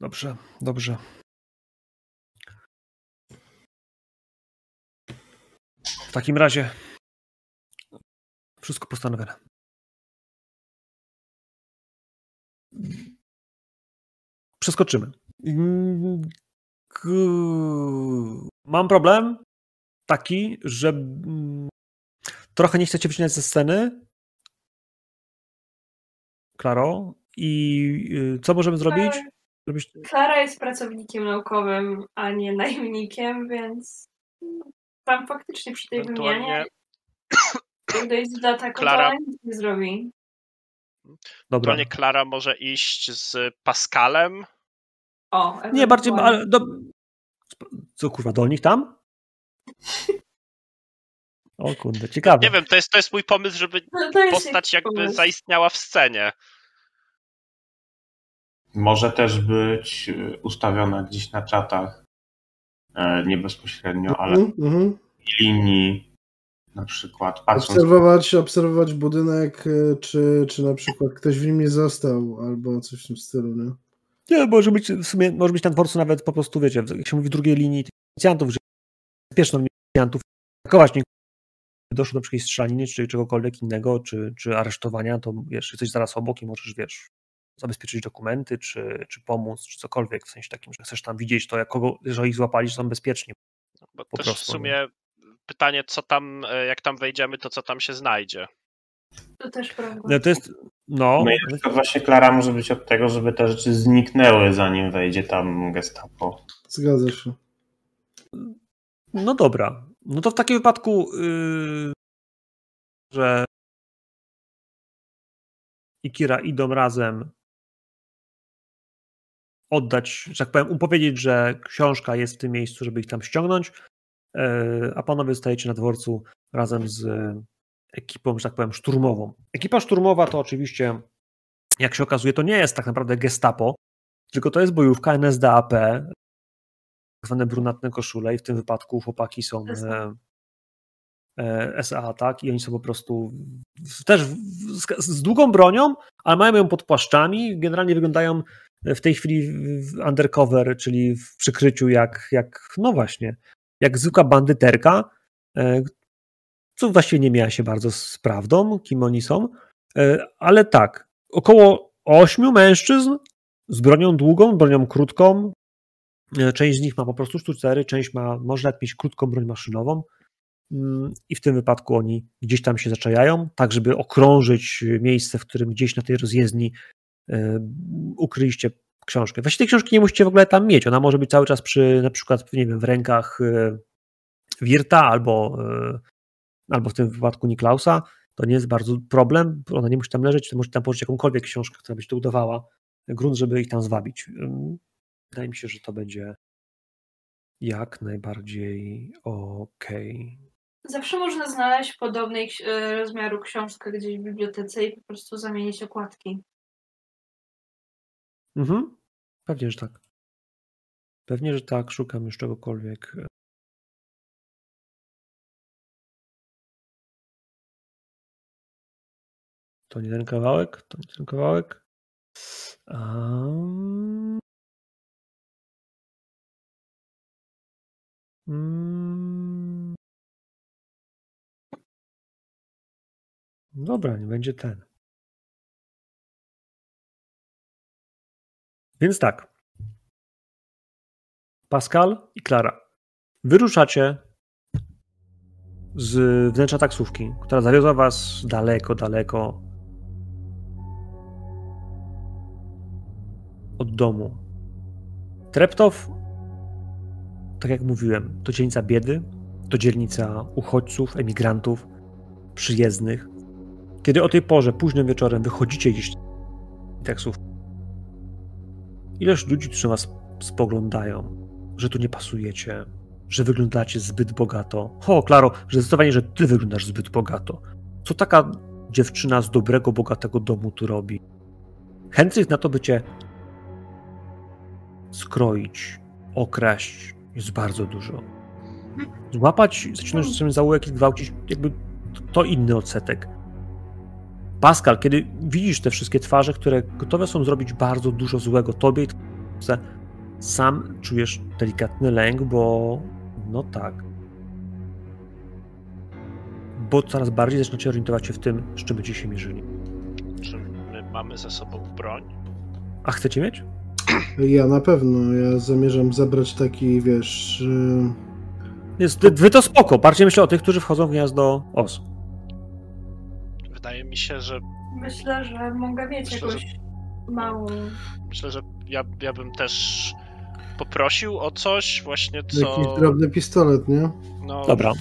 Dobrze, dobrze. W takim razie wszystko postanowione. Przeskoczymy. Mam problem taki, że mm, trochę nie chcecie wycinać ze sceny. Klaro. I y, co możemy zrobić? Żebyś... Klara jest pracownikiem naukowym, a nie najemnikiem, więc tam faktycznie przy tej wymianie, jak dojdzie do ataku, Klara- to nic nie zrobi. Dobra. Klara może iść z Pascalem. O, Nie, bardziej. do... Co kurwa, do nich tam? O kurde, ciekawe. Nie wiem, to jest, to jest mój pomysł, żeby No, postać jakby pomysł. zaistniała w scenie. Może też być y, ustawiona gdzieś na czatach, e, nie bezpośrednio, ale Mhm, mhm. w linii na przykład, patrząc Obserwować, obserwować budynek, y, czy, czy na przykład ktoś w nim nie został, albo coś w tym stylu, nie? Nie, może być w sumie, może być na dworcu nawet po prostu, wiecie, jak się mówi w drugiej linii policjantów, że bezpieczną policjantów atakować nie doszło do przykład strzelaniny, czy czegokolwiek innego, czy, czy aresztowania, to wiesz, jesteś zaraz obok i możesz, wiesz, zabezpieczyć dokumenty, czy, czy pomóc, czy cokolwiek, w sensie takim, że chcesz tam widzieć to, jak kogo, jeżeli ich złapali, że są bezpieczni. Bo Po też prostu, w sumie pytanie, co tam, e, jak tam wejdziemy, to co tam się znajdzie. To też prawda. No to jest, no, No i na przykład właśnie Klara może być od tego, żeby te rzeczy zniknęły, zanim wejdzie tam gestapo. Zgadza się. no dobra. No to w takim wypadku, yy, że i Kira idą razem oddać, że tak powiem, upowiedzieć, że książka jest w tym miejscu, żeby ich tam ściągnąć, yy, a panowie stajecie na dworcu razem z ekipą, że tak powiem, szturmową. Ekipa szturmowa to oczywiście, jak się okazuje, to nie jest tak naprawdę gestapo, tylko to jest bojówka NSDAP, tak zwane brunatne koszule i w tym wypadku chłopaki są e, e, SA, tak, i oni są po prostu w- też w- z, z długą bronią, ale mają ją pod płaszczami, generalnie wyglądają w tej chwili w- undercover, czyli w przykryciu jak, jak no właśnie, jak zwykła bandyterka, e, co właściwie nie miała się bardzo z prawdą, kim oni są, e, ale tak, około ośmiu mężczyzn z bronią długą, bronią krótką, E, Część z nich ma po prostu sztucery, część ma, może nawet mieć krótką broń maszynową Mm, i w tym wypadku oni gdzieś tam się zaczajają, tak żeby okrążyć miejsce, w którym gdzieś na tej rozjezdni e, ukryliście książkę. Właściwie tej książki nie musicie w ogóle tam mieć, ona może być cały czas przy, na przykład, nie wiem, w rękach Wirta albo, albo w tym wypadku Niklausa, to nie jest bardzo problem, ona nie musi tam leżeć, to możecie tam położyć jakąkolwiek książkę, która by się to udawała, grunt, żeby ich tam zwabić. Wydaje mi się, że to będzie jak najbardziej okej. Zawsze można znaleźć podobnej e, rozmiaru książkę gdzieś w bibliotece i po prostu zamienić okładki. Mhm. Pewnie, że tak. Pewnie, że tak. Szukam już czegokolwiek. To nie ten kawałek, to nie ten kawałek. Um... Dobra, nie będzie ten. Więc tak. Pascal i Klara. Wyruszacie z wnętrza taksówki, która zawiozła was daleko, daleko domu. Treptow, tak jak mówiłem, to dzielnica biedy, to dzielnica uchodźców, emigrantów, przyjezdnych. Kiedy o tej porze, późnym wieczorem, wychodzicie gdzieś z taksówki, ileż ludzi, którzy was spoglądają, że tu nie pasujecie, że wyglądacie zbyt bogato. O, Klaro, że zdecydowanie, że ty wyglądasz zbyt bogato. Co taka dziewczyna z dobrego, bogatego domu tu robi? Chętnych na to, by cię skroić, okraść, jest bardzo dużo. Złapać, zaciągnąć sobie zaułek i gwałcić, jakby to inny odsetek. Pascal, kiedy widzisz te wszystkie twarze, które gotowe są zrobić bardzo dużo złego tobie sam czujesz delikatny lęk, bo no tak. Bo coraz bardziej zaczynacie orientować się w tym, z czym będziecie się mierzyli. Czy my mamy ze sobą broń? A chcecie mieć? Ja na pewno, ja zamierzam zabrać taki, wiesz... y, Jest, wy to spoko. Bardziej myślę o tych, którzy wchodzą w gniazdo os. Wydaje mi się, że Myślę, że mogę mieć Myślę, jakąś małą. myślę, że ja, ja bym też poprosił o coś właśnie, co... Jakiś drobny pistolet, nie? No, Dobra.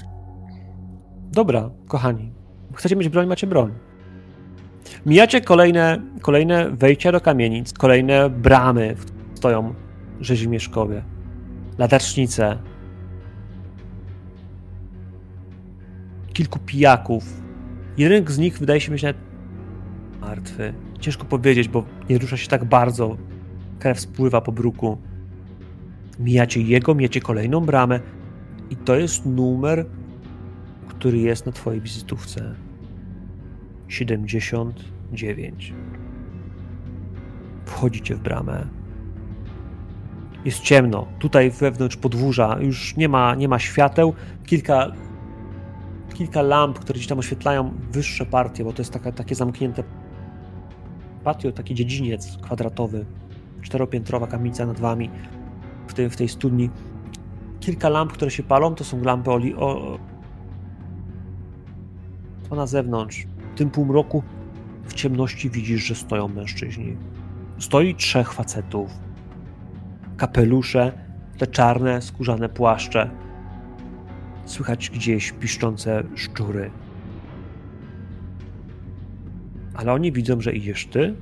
Dobra, kochani. Chcecie mieć broń, macie broń. Mijacie kolejne, kolejne wejścia do kamienic, kolejne bramy, w których stoją rzezimieszkowie, ladacznice. kilku pijaków. Jeden z nich wydaje się być nawet martwy. Ciężko powiedzieć, bo nie rusza się tak bardzo. Krew spływa po bruku. Mijacie jego, mijacie kolejną bramę i to jest numer, który jest na twojej wizytówce. 79. Wchodzicie w bramę. Jest ciemno. Tutaj wewnątrz podwórza już nie ma, nie ma świateł. Kilka, kilka lamp, które gdzieś tam oświetlają wyższe partie, bo to jest taka, takie zamknięte patio, taki dziedziniec kwadratowy. Czteropiętrowa kamienica nad wami w tej, w tej studni. Kilka lamp, które się palą, to są lampy oli... O... To na zewnątrz. Tym półmroku w ciemności widzisz, że stoją mężczyźni. Stoi trzech facetów. Kapelusze, te czarne, skórzane płaszcze. Słychać gdzieś piszczące szczury. Ale oni widzą, że idziesz ty,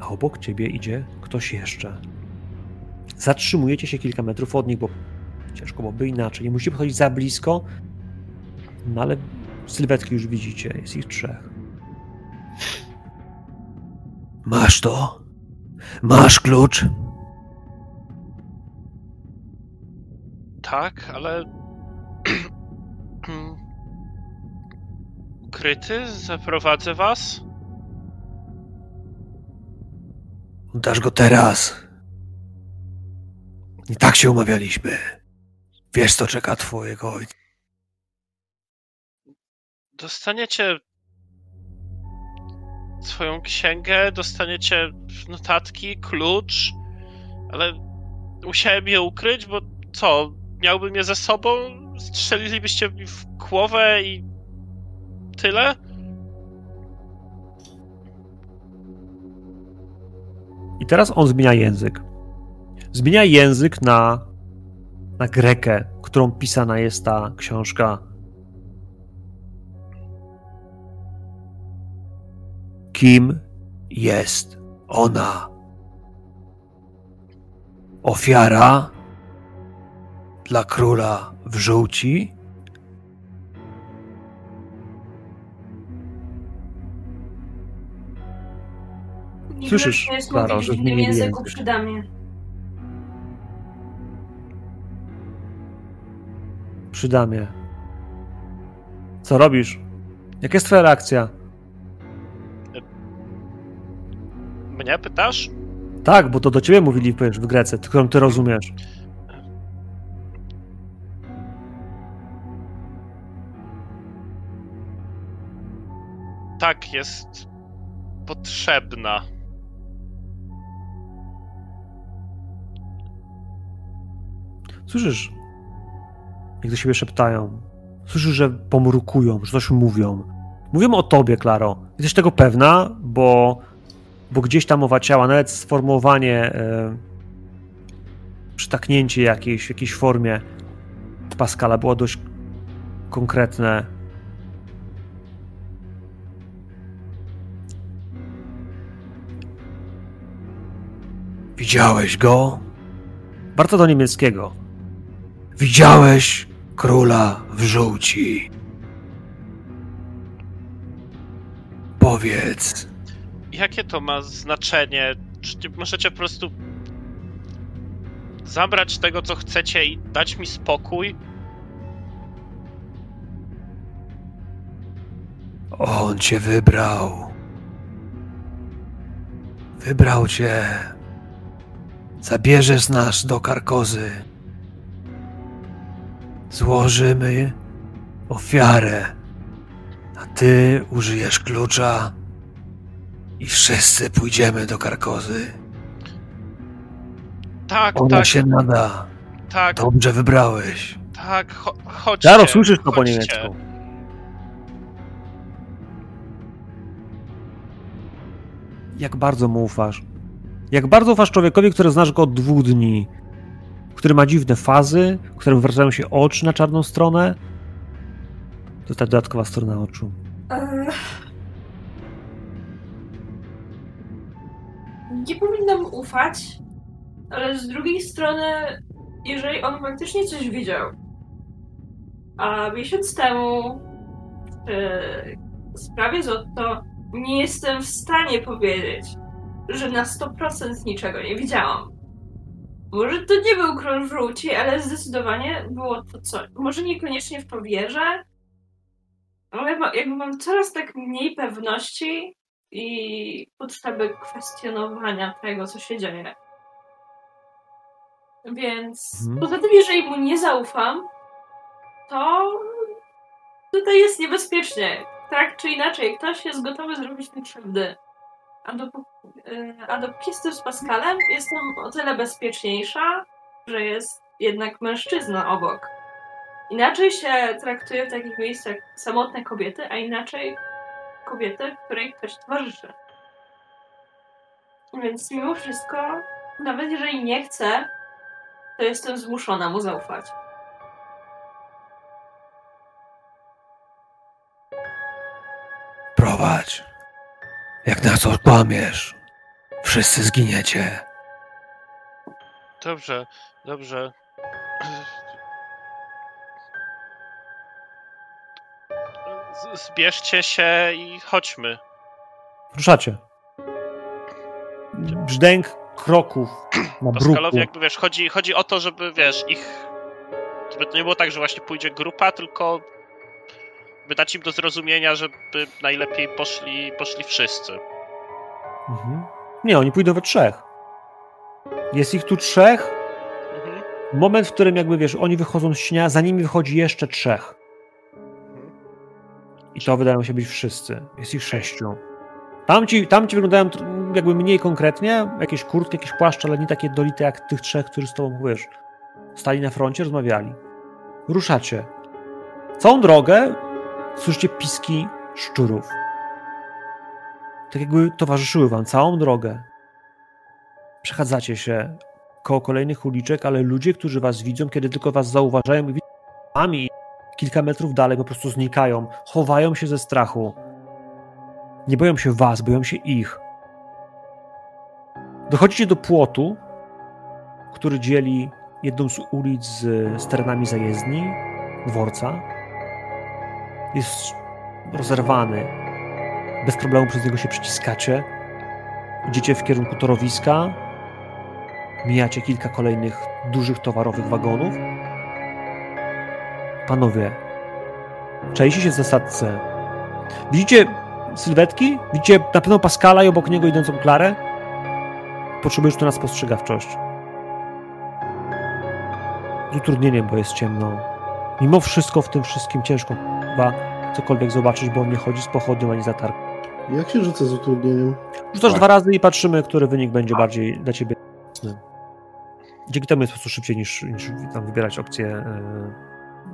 a obok ciebie idzie ktoś jeszcze. Zatrzymujecie się kilka metrów od nich, bo ciężko byłoby inaczej. Nie musicie podchodzić za blisko, no ale sylwetki już widzicie, jest ich trzech. Masz to? Masz klucz? Tak, ale. [CLEARS THROAT] Ukryty? Zaprowadzę was? Dasz go teraz. I tak się umawialiśmy. Wiesz, co czeka twojego ojca. Dostaniecie swoją księgę, dostaniecie notatki, klucz, ale musiałem je ukryć, bo co, miałbym je ze sobą? Strzelilibyście mi w głowę i tyle? I teraz on zmienia język. Zmienia język na, na grekę, którą pisana jest ta książka. Kim jest ona? Ofiara dla króla w żółci? Słyszysz, Niewidocznie jest Klaro, że w innym języku język. przy damie. Przy damie. Co robisz? Jaka jest twoja reakcja? Mnie pytasz? Tak, bo to do ciebie mówili w Grece, którą ty rozumiesz. Tak, jest potrzebna. Słyszysz, jak do siebie szeptają. Słyszysz, że pomrukują, że coś mówią. Mówią o tobie, Klaro. Jesteś tego pewna, bo, bo gdzieś ta mowa ciała, nawet sformułowanie, e, przytaknięcie jakieś, w jakiejś formie Pascala było dość konkretne. Widziałeś go? Bardzo do niemieckiego. Widziałeś króla w żółci? Powiedz, Jakie to ma znaczenie? Czy możecie po prostu zabrać tego, co chcecie i dać mi spokój? on cię wybrał. Wybrał cię. Zabierzesz nas do Karkozy. Złożymy ofiarę, a ty użyjesz klucza i wszyscy pójdziemy do Karkozy. Tak, Ona tak, się nada. tak, Dobrze wybrałeś. tak, cho chodźcie. Słyszysz to po niemiecku. Jak bardzo mu ufasz? Jak bardzo ufasz człowiekowi, który znasz go od dwóch dni? Który ma dziwne fazy, w którym wracają się oczy na czarną stronę? To ta dodatkowa strona oczu. Eee. Nie powinnam ufać, ale z drugiej strony, jeżeli on faktycznie coś widział, a miesiąc temu w sprawie z Otto nie jestem w stanie powiedzieć, że na 100% niczego nie widziałam. Może to nie był król wróci, ale zdecydowanie było to co. Może niekoniecznie w to wierzę, ale jakby mam coraz tak mniej pewności i potrzeby kwestionowania tego, co się dzieje. Więc Mhm. poza tym, jeżeli mu nie zaufam, to tutaj jest niebezpiecznie. Tak czy inaczej, ktoś jest gotowy zrobić mi krzywdy. A, dopó- y, a dopóki jestem z Pascalem, jestem o tyle bezpieczniejsza, że jest jednak mężczyzna obok. Inaczej się traktuje w takich miejscach samotne kobiety, a inaczej kobiety, której ktoś towarzyszy. Więc mimo wszystko, nawet jeżeli nie chcę, to jestem zmuszona mu zaufać. Prowadź. Jak na co kłamiesz, wszyscy zginiecie. Dobrze, dobrze. Zbierzcie się i chodźmy. Ruszacie. Brzdęk kroków [CLEARS THROAT] na bruku. Paskalowi jakby wiesz, chodzi, chodzi o to, żeby wiesz, ich. Żeby to nie było tak, że właśnie pójdzie grupa, tylko by dać im do zrozumienia, żeby najlepiej poszli, poszli wszyscy. Mhm. Nie, oni pójdą we trzech. Jest ich tu trzech. Mhm. Moment, w którym jakby wiesz, oni wychodzą z śnia, za nimi wychodzi jeszcze trzech. I to wydają się być wszyscy. Jest ich sześciu. Tamci, tamci wyglądają jakby mniej konkretnie, jakieś kurtki, jakieś płaszcze, ale nie takie dolite jak tych trzech, którzy z tobą, wiesz, stali na froncie, rozmawiali. Ruszacie. Całą drogę słyszycie piski szczurów. Tak jakby towarzyszyły wam całą drogę. Przechadzacie się koło kolejnych uliczek, ale ludzie, którzy was widzą, kiedy tylko was zauważają i widzą wami kilka metrów dalej, po prostu znikają, chowają się ze strachu. Nie boją się was, boją się ich. Dochodzicie do płotu, który dzieli jedną z ulic z, z terenami zajezdni, dworca. Jest rozerwany. Bez problemu przez niego się przyciskacie. Idziecie w kierunku torowiska. Mijacie kilka kolejnych dużych towarowych wagonów. Panowie, czaicie się w zasadce. Widzicie sylwetki? Widzicie na pewno Pascala i obok niego idącą Klarę? Potrzebujesz tu na spostrzegawczość. Z utrudnieniem, bo jest ciemno. Mimo wszystko w tym wszystkim ciężko chyba cokolwiek zobaczyć, bo on nie chodzi z pochodnią ani z latarką. Jak się rzuca z utrudnieniem? Rzucasz Tak. dwa razy i patrzymy, który wynik będzie bardziej dla ciebie. Dzięki temu jest po prostu szybciej niż, niż tam wybierać opcje.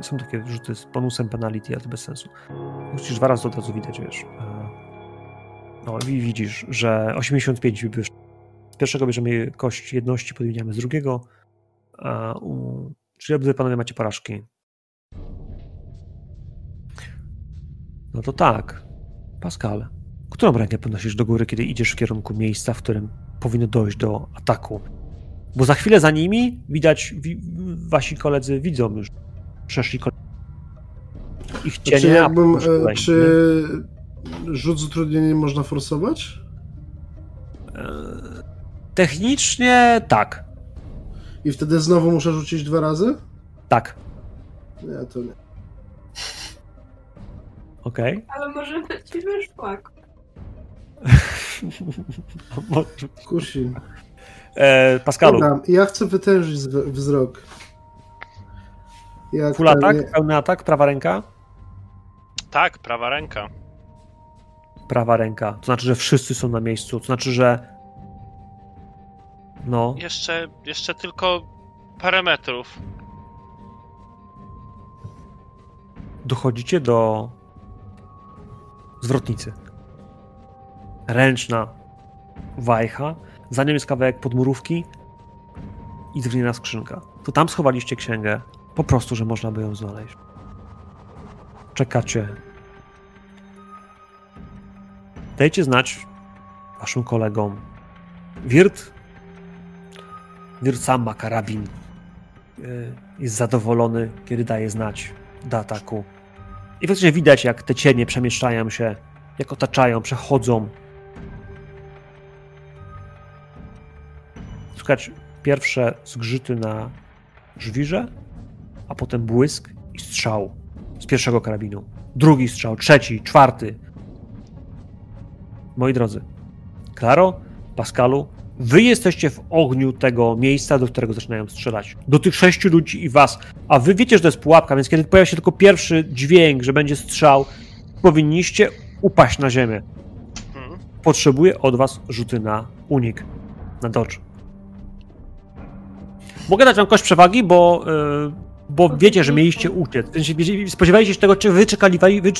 Są takie rzuty z bonusem penality, ale to bez sensu. Musisz dwa razy od razu widać, wiesz. E, No i widzisz, że 85 wybiesz. Z pierwszego bierzemy kość jedności, podmieniamy z drugiego. Czyli obydwie panowie macie porażki. No to tak. Pascal, którą rękę podnosisz do góry, kiedy idziesz w kierunku miejsca, w którym powinno dojść do ataku? Bo za chwilę za nimi widać, wi, wasi koledzy widzą już, przeszli ich cienie. Czy a jakbym, e, czy rzut z utrudnieniem można forsować? E, Technicznie tak, I wtedy znowu muszę rzucić dwa razy? tak, Nie, to nie. okej. Ale może ci wyszła. [LAUGHS] Kusi. E, Pascalu, Dobra, ja chcę wytężyć wzrok. Jak full atak, pełny atak, prawa ręka? Tak, prawa ręka. Prawa ręka. To znaczy, że wszyscy są na miejscu. To znaczy, że. No. Jeszcze, jeszcze tylko parę metrów. Dochodzicie do zwrotnicy. Ręczna wajcha. Za nią jest kawałek podmurówki i drewniana skrzynka. To tam schowaliście księgę. Po prostu, że można by ją znaleźć. Czekacie. Dajcie znać waszym kolegom. Wirt. Wirt sam ma karabin. Yy, Jest zadowolony, kiedy daje znać do ataku. I faktycznie widać, jak te cienie przemieszczają się, jak otaczają, przechodzą. Słychać pierwsze zgrzyty na żwirze, a potem błysk i strzał z pierwszego karabinu. Drugi strzał, trzeci, czwarty. Moi drodzy, Klaro, Pascalu, wy jesteście w ogniu tego miejsca, do którego zaczynają strzelać. Do tych sześciu ludzi i was. A wy wiecie, że to jest pułapka, więc kiedy pojawia się tylko pierwszy dźwięk, że będzie strzał, powinniście upaść na ziemię. Potrzebuję od was rzuty na unik, na dodge. Mogę dać wam kość przewagi, bo, yy, bo wiecie, że mieliście uciec. Spodziewaliście się tego, czy wy czekali... Wy.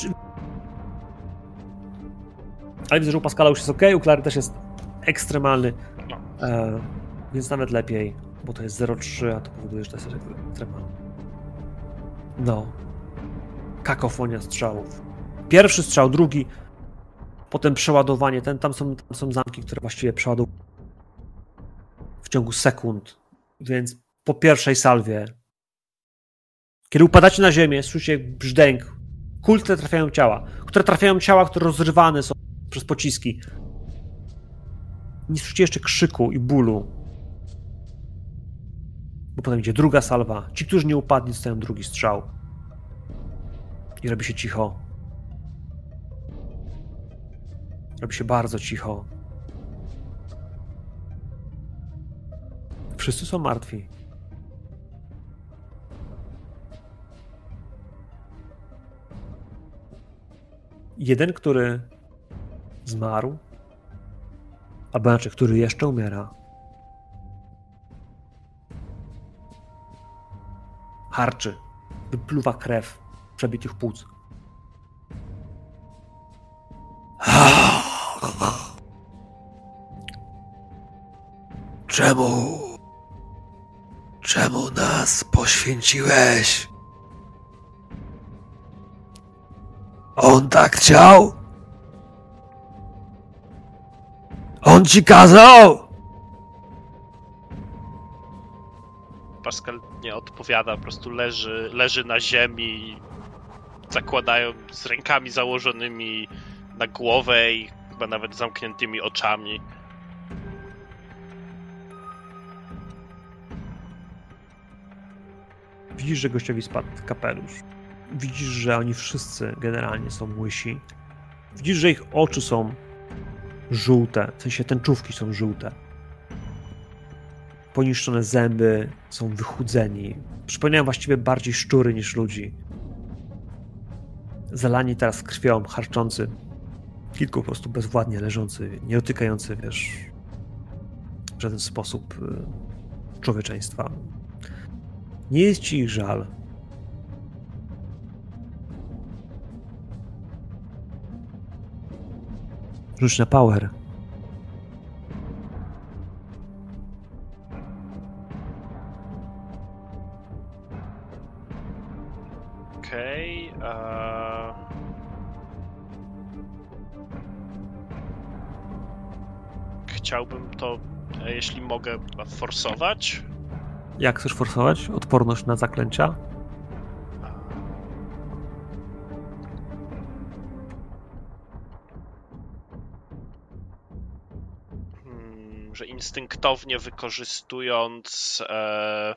Ale widzę, że u Pascala już jest ok, u Klary też jest ekstremalny. No. E, więc nawet lepiej, bo to jest 0,3, a to powoduje, że to jest ekstremalny. No. Kakofonia strzałów. Pierwszy strzał, drugi, potem przeładowanie. Ten, tam, są, tam są zamki, które właściwie przeładowują w ciągu sekund. Więc po pierwszej salwie, kiedy upadacie na ziemię, słyszycie brzdęk. Kul, które trafiają ciała. Które trafiają ciała, które rozrywane są przez pociski. Nie słyszycie jeszcze krzyku i bólu. Bo potem idzie druga salwa. Ci, którzy nie upadli, dostają drugi strzał. I robi się cicho. Robi się bardzo cicho. Wszyscy są martwi. Jeden, który zmarł, albo znaczy, który jeszcze umiera. Harczy, wypluwa krew przebitych płuc. Czemu? Czemu nas poświęciłeś? On tak chciał? On ci kazał? Pascal nie odpowiada, po prostu leży, leży na ziemi, zakładają z rękami założonymi na głowę i chyba nawet zamkniętymi oczami. Widzisz, że gościowi spadł kapelusz. Widzisz, że oni wszyscy generalnie są łysi. Widzisz, że ich oczy są żółte, w sensie tęczówki są żółte. Poniszczone zęby są wychudzeni. Przypominają właściwie bardziej szczury niż ludzi. Zalani teraz krwią, harczący. Kilku po prostu bezwładnie leżący, nie dotykający, wiesz, w żaden sposób y, człowieczeństwa. Nie jest ci ich żal. Rzuć na power. Okej. Okay, Chciałbym to, e, jeśli mogę, forsować. Jak chcesz forsować? Odporność na zaklęcia? Instynktownie wykorzystując e,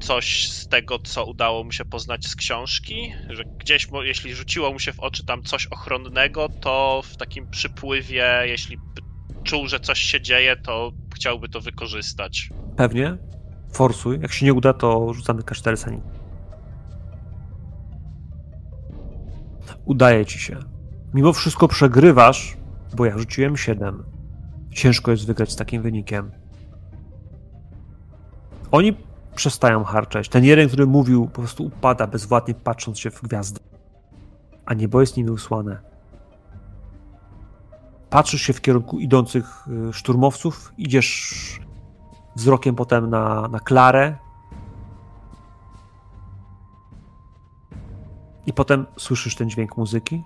coś z tego, co udało mu się poznać z książki, że gdzieś, jeśli rzuciło mu się w oczy tam coś ochronnego, to w takim przypływie, jeśli czuł, że coś się dzieje, to chciałby to wykorzystać. Pewnie. Forsuj. Jak się nie uda, to rzucamy K4 sani. Udaje ci się. Mimo wszystko przegrywasz, bo ja rzuciłem 7. Ciężko jest wygrać z takim wynikiem. Oni przestają harczeć. Ten jeden, który mówił, po prostu upada bezwładnie, patrząc się w gwiazdy. A niebo jest nimi usłane. Patrzysz się w kierunku idących y, szturmowców, idziesz wzrokiem potem na, na Klarę. I potem słyszysz ten dźwięk muzyki.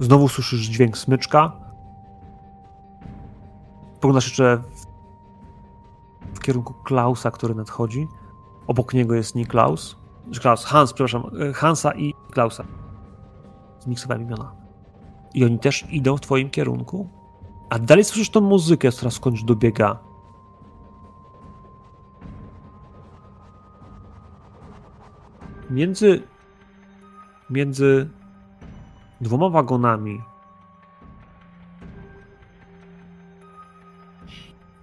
Znowu słyszysz dźwięk smyczka. Poglądasz jeszcze w, kierunku Klausa, który nadchodzi. Obok niego jest Niklaus. że Klaus, Hans, przepraszam, Hansa i Klausa. Zmiksowałem imiona. I oni też idą w twoim kierunku. A dalej słyszysz tą muzykę, która skądś dobiega. Między między dwoma wagonami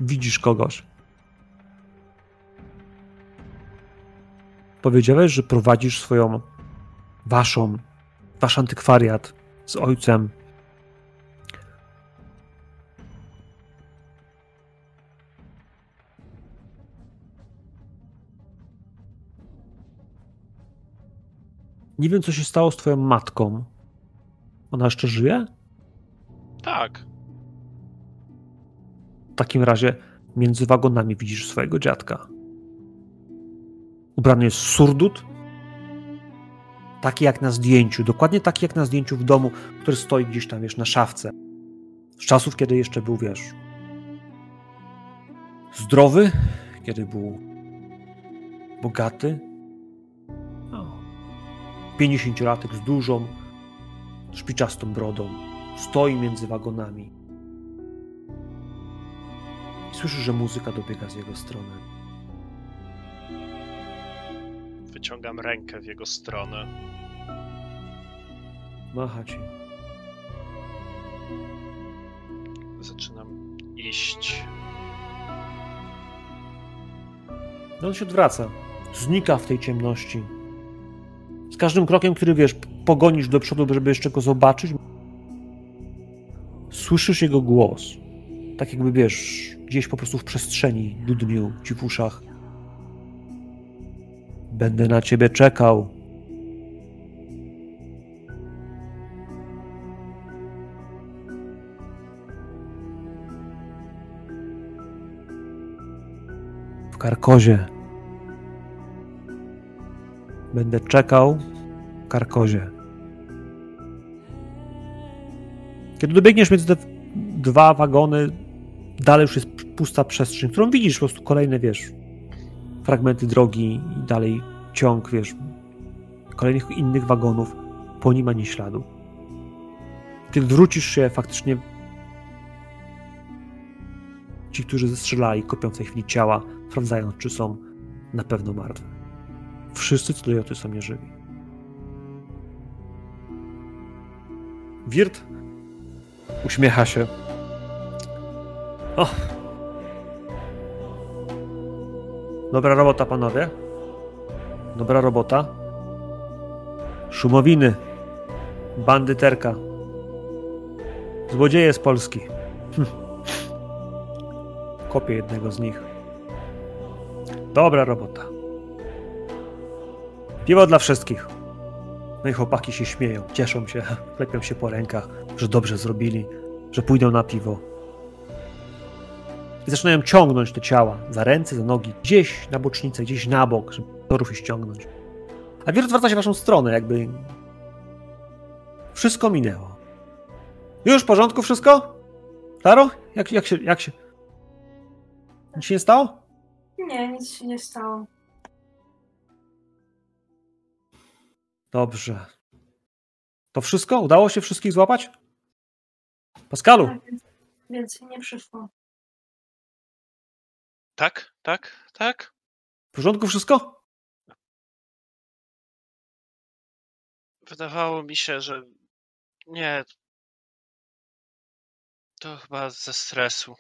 widzisz kogoś. Powiedziałeś, że prowadzisz swoją, waszą, wasz antykwariat z ojcem. Nie wiem, co się stało z twoją matką. Ona jeszcze żyje? Tak. W takim razie między wagonami widzisz swojego dziadka. Ubrany jest surdut. Taki jak na zdjęciu, dokładnie taki jak na zdjęciu w domu, który stoi gdzieś tam, wiesz, na szafce. Z czasów, kiedy jeszcze był, wiesz, zdrowy, kiedy był bogaty. 50-latek z dużą, szpiczastą brodą. Stoi między wagonami. I słyszysz, że muzyka dobiega z jego strony. Wyciągam rękę w jego stronę. Macha ci. Zaczynam iść. No on się odwraca. Znika w tej ciemności. Z każdym krokiem, który wiesz, pogonisz do przodu, żeby jeszcze go zobaczyć, słyszysz jego głos. Tak jakby wiesz, gdzieś po prostu w przestrzeni dudnił ci w uszach. Będę na ciebie czekał. W Karkozie. Będę czekał w Karkozie. Kiedy dobiegniesz między te dwa wagony, dalej już jest pusta przestrzeń, którą widzisz po prostu kolejne, wiesz, fragmenty drogi i dalej ciąg, wiesz, kolejnych innych wagonów, po nim ani śladu. Kiedy wrócisz się, faktycznie ci, którzy zestrzelali, kopią w tej chwili ciała, sprawdzając, czy są na pewno martwe. Wszyscy co do joty są nieżywi. Wirt uśmiecha się. O! Dobra robota, panowie. Dobra robota. Szumowiny. Bandyterka. Złodzieje z Polski. Hm. Kopię jednego z nich. Dobra robota. Piwo dla wszystkich. No i chłopaki się śmieją, cieszą się, [LAUGHS] klepią się po rękach, że dobrze zrobili, że pójdą na piwo. I zaczynają ciągnąć te ciała za ręce, za nogi, gdzieś na bocznicę, gdzieś na bok, żeby torów je ściągnąć. A wirt zwraca się w waszą stronę, jakby wszystko minęło. Już w porządku wszystko? Klaro? Jak, jak się, jak się... Nic się nie stało? Nie, nic się nie stało. Dobrze. To wszystko? Udało się wszystkich złapać? Pascalu, Tak, więc- Więcej nie przyszło. Tak, tak, tak. w porządku wszystko? Wydawało mi się, że nie. To chyba ze stresu.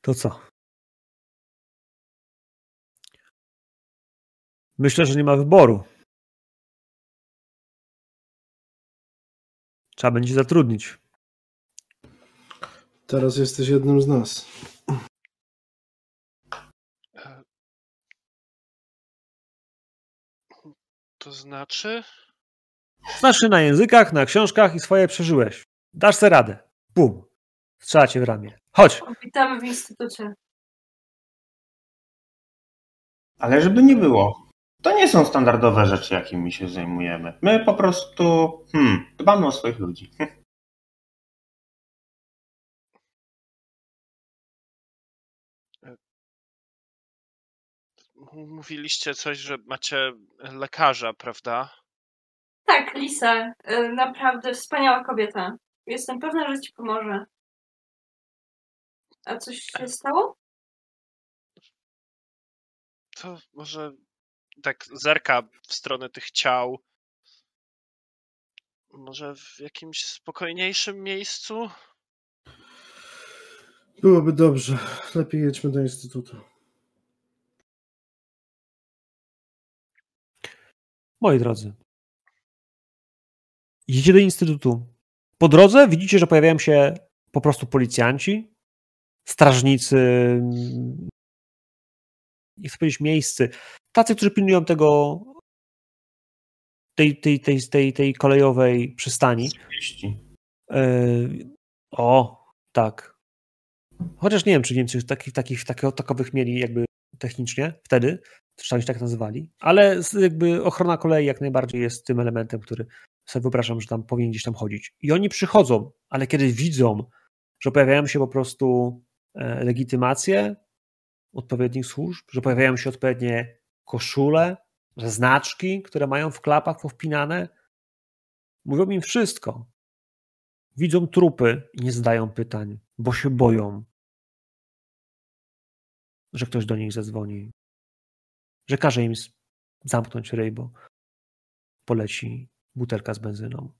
To co? Myślę, że nie ma wyboru. Trzeba będzie zatrudnić. Teraz jesteś jednym z nas. To znaczy? Znasz się na językach, na książkach i swoje przeżyłeś. Dasz se radę. Bum. Strzela cię w ramię. Chodź. Witamy w instytucie. Ale żeby nie było, to nie są standardowe rzeczy, jakimi się zajmujemy. My po prostu hmm, dbamy o swoich ludzi. [LAUGHS] mówiliście coś, że macie lekarza, prawda? Tak, Lisa, y, naprawdę wspaniała kobieta. Jestem pewna, że ci pomoże. A coś się stało? To może tak zerka w stronę tych ciał. Może w jakimś spokojniejszym miejscu? Byłoby dobrze. Lepiej jedźmy do instytutu. Moi drodzy, idziecie do instytutu. Po drodze widzicie, że pojawiają się po prostu policjanci, strażnicy, mm, nie chcę powiedzieć miejscy, tacy, którzy pilnują tego, tej, tej, tej, tej, tej kolejowej przystani. Yy, o, tak. Chociaż nie wiem, czy Niemcy takich, takich, takich, takowych mieli jakby technicznie wtedy, przynajmniej się tak nazywali, ale jakby ochrona kolei jak najbardziej jest tym elementem, który sobie wyobrażam, że tam powinien gdzieś tam chodzić. I oni przychodzą, ale kiedy widzą, że pojawiają się po prostu e, legitymacje odpowiednich służb, że pojawiają się odpowiednie koszule, że znaczki, które mają w klapach powpinane, mówią im wszystko. Widzą trupy i nie zadają pytań, bo się boją, że ktoś do nich zadzwoni, że każe im zamknąć ryj, bo poleci butelka z benzyną.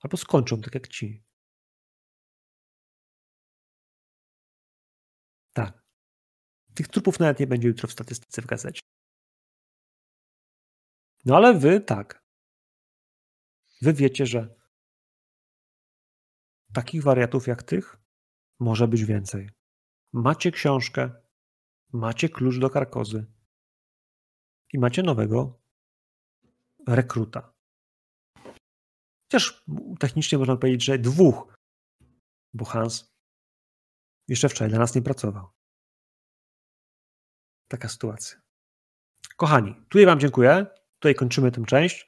Albo skończą tak jak ci. Tak. Tych trupów nawet nie będzie jutro w statystyce w gazecie. No ale wy tak. Wy wiecie, że takich wariatów jak tych może być więcej. Macie książkę, macie klucz do karkozy i macie nowego rekruta. Chociaż technicznie można powiedzieć, że dwóch, bo Hans jeszcze wczoraj dla nas nie pracował. Taka sytuacja. Kochani, tutaj Wam dziękuję. Tutaj kończymy tę część.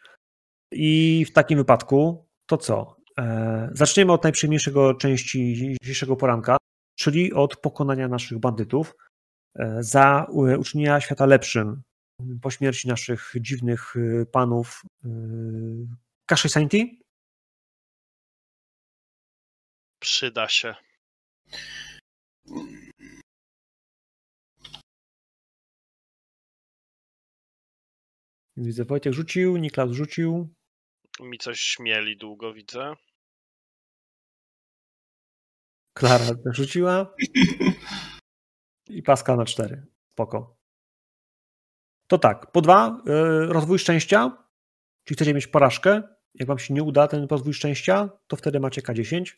I w takim wypadku to co? E, zaczniemy od najprzyjemniejszego części dzisiejszego poranka, czyli od pokonania naszych bandytów e, za u- uczynienia świata lepszym po śmierci naszych dziwnych y, panów y, Kaszy Sainti. Przyda się. Widzę, Wojtek rzucił, Niklaus rzucił. Mi coś śmieli długo, widzę. Klara rzuciła. I Paska na cztery. Spoko. To tak, po dwa, y, rozwój szczęścia. Czyli chcecie mieć porażkę. Jak wam się nie uda ten rozwój szczęścia, to wtedy macie K10.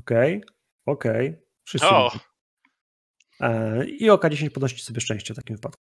Okej, okej. Wszyscy. O, E, I o K10 podnosicie sobie szczęście w takim wypadku.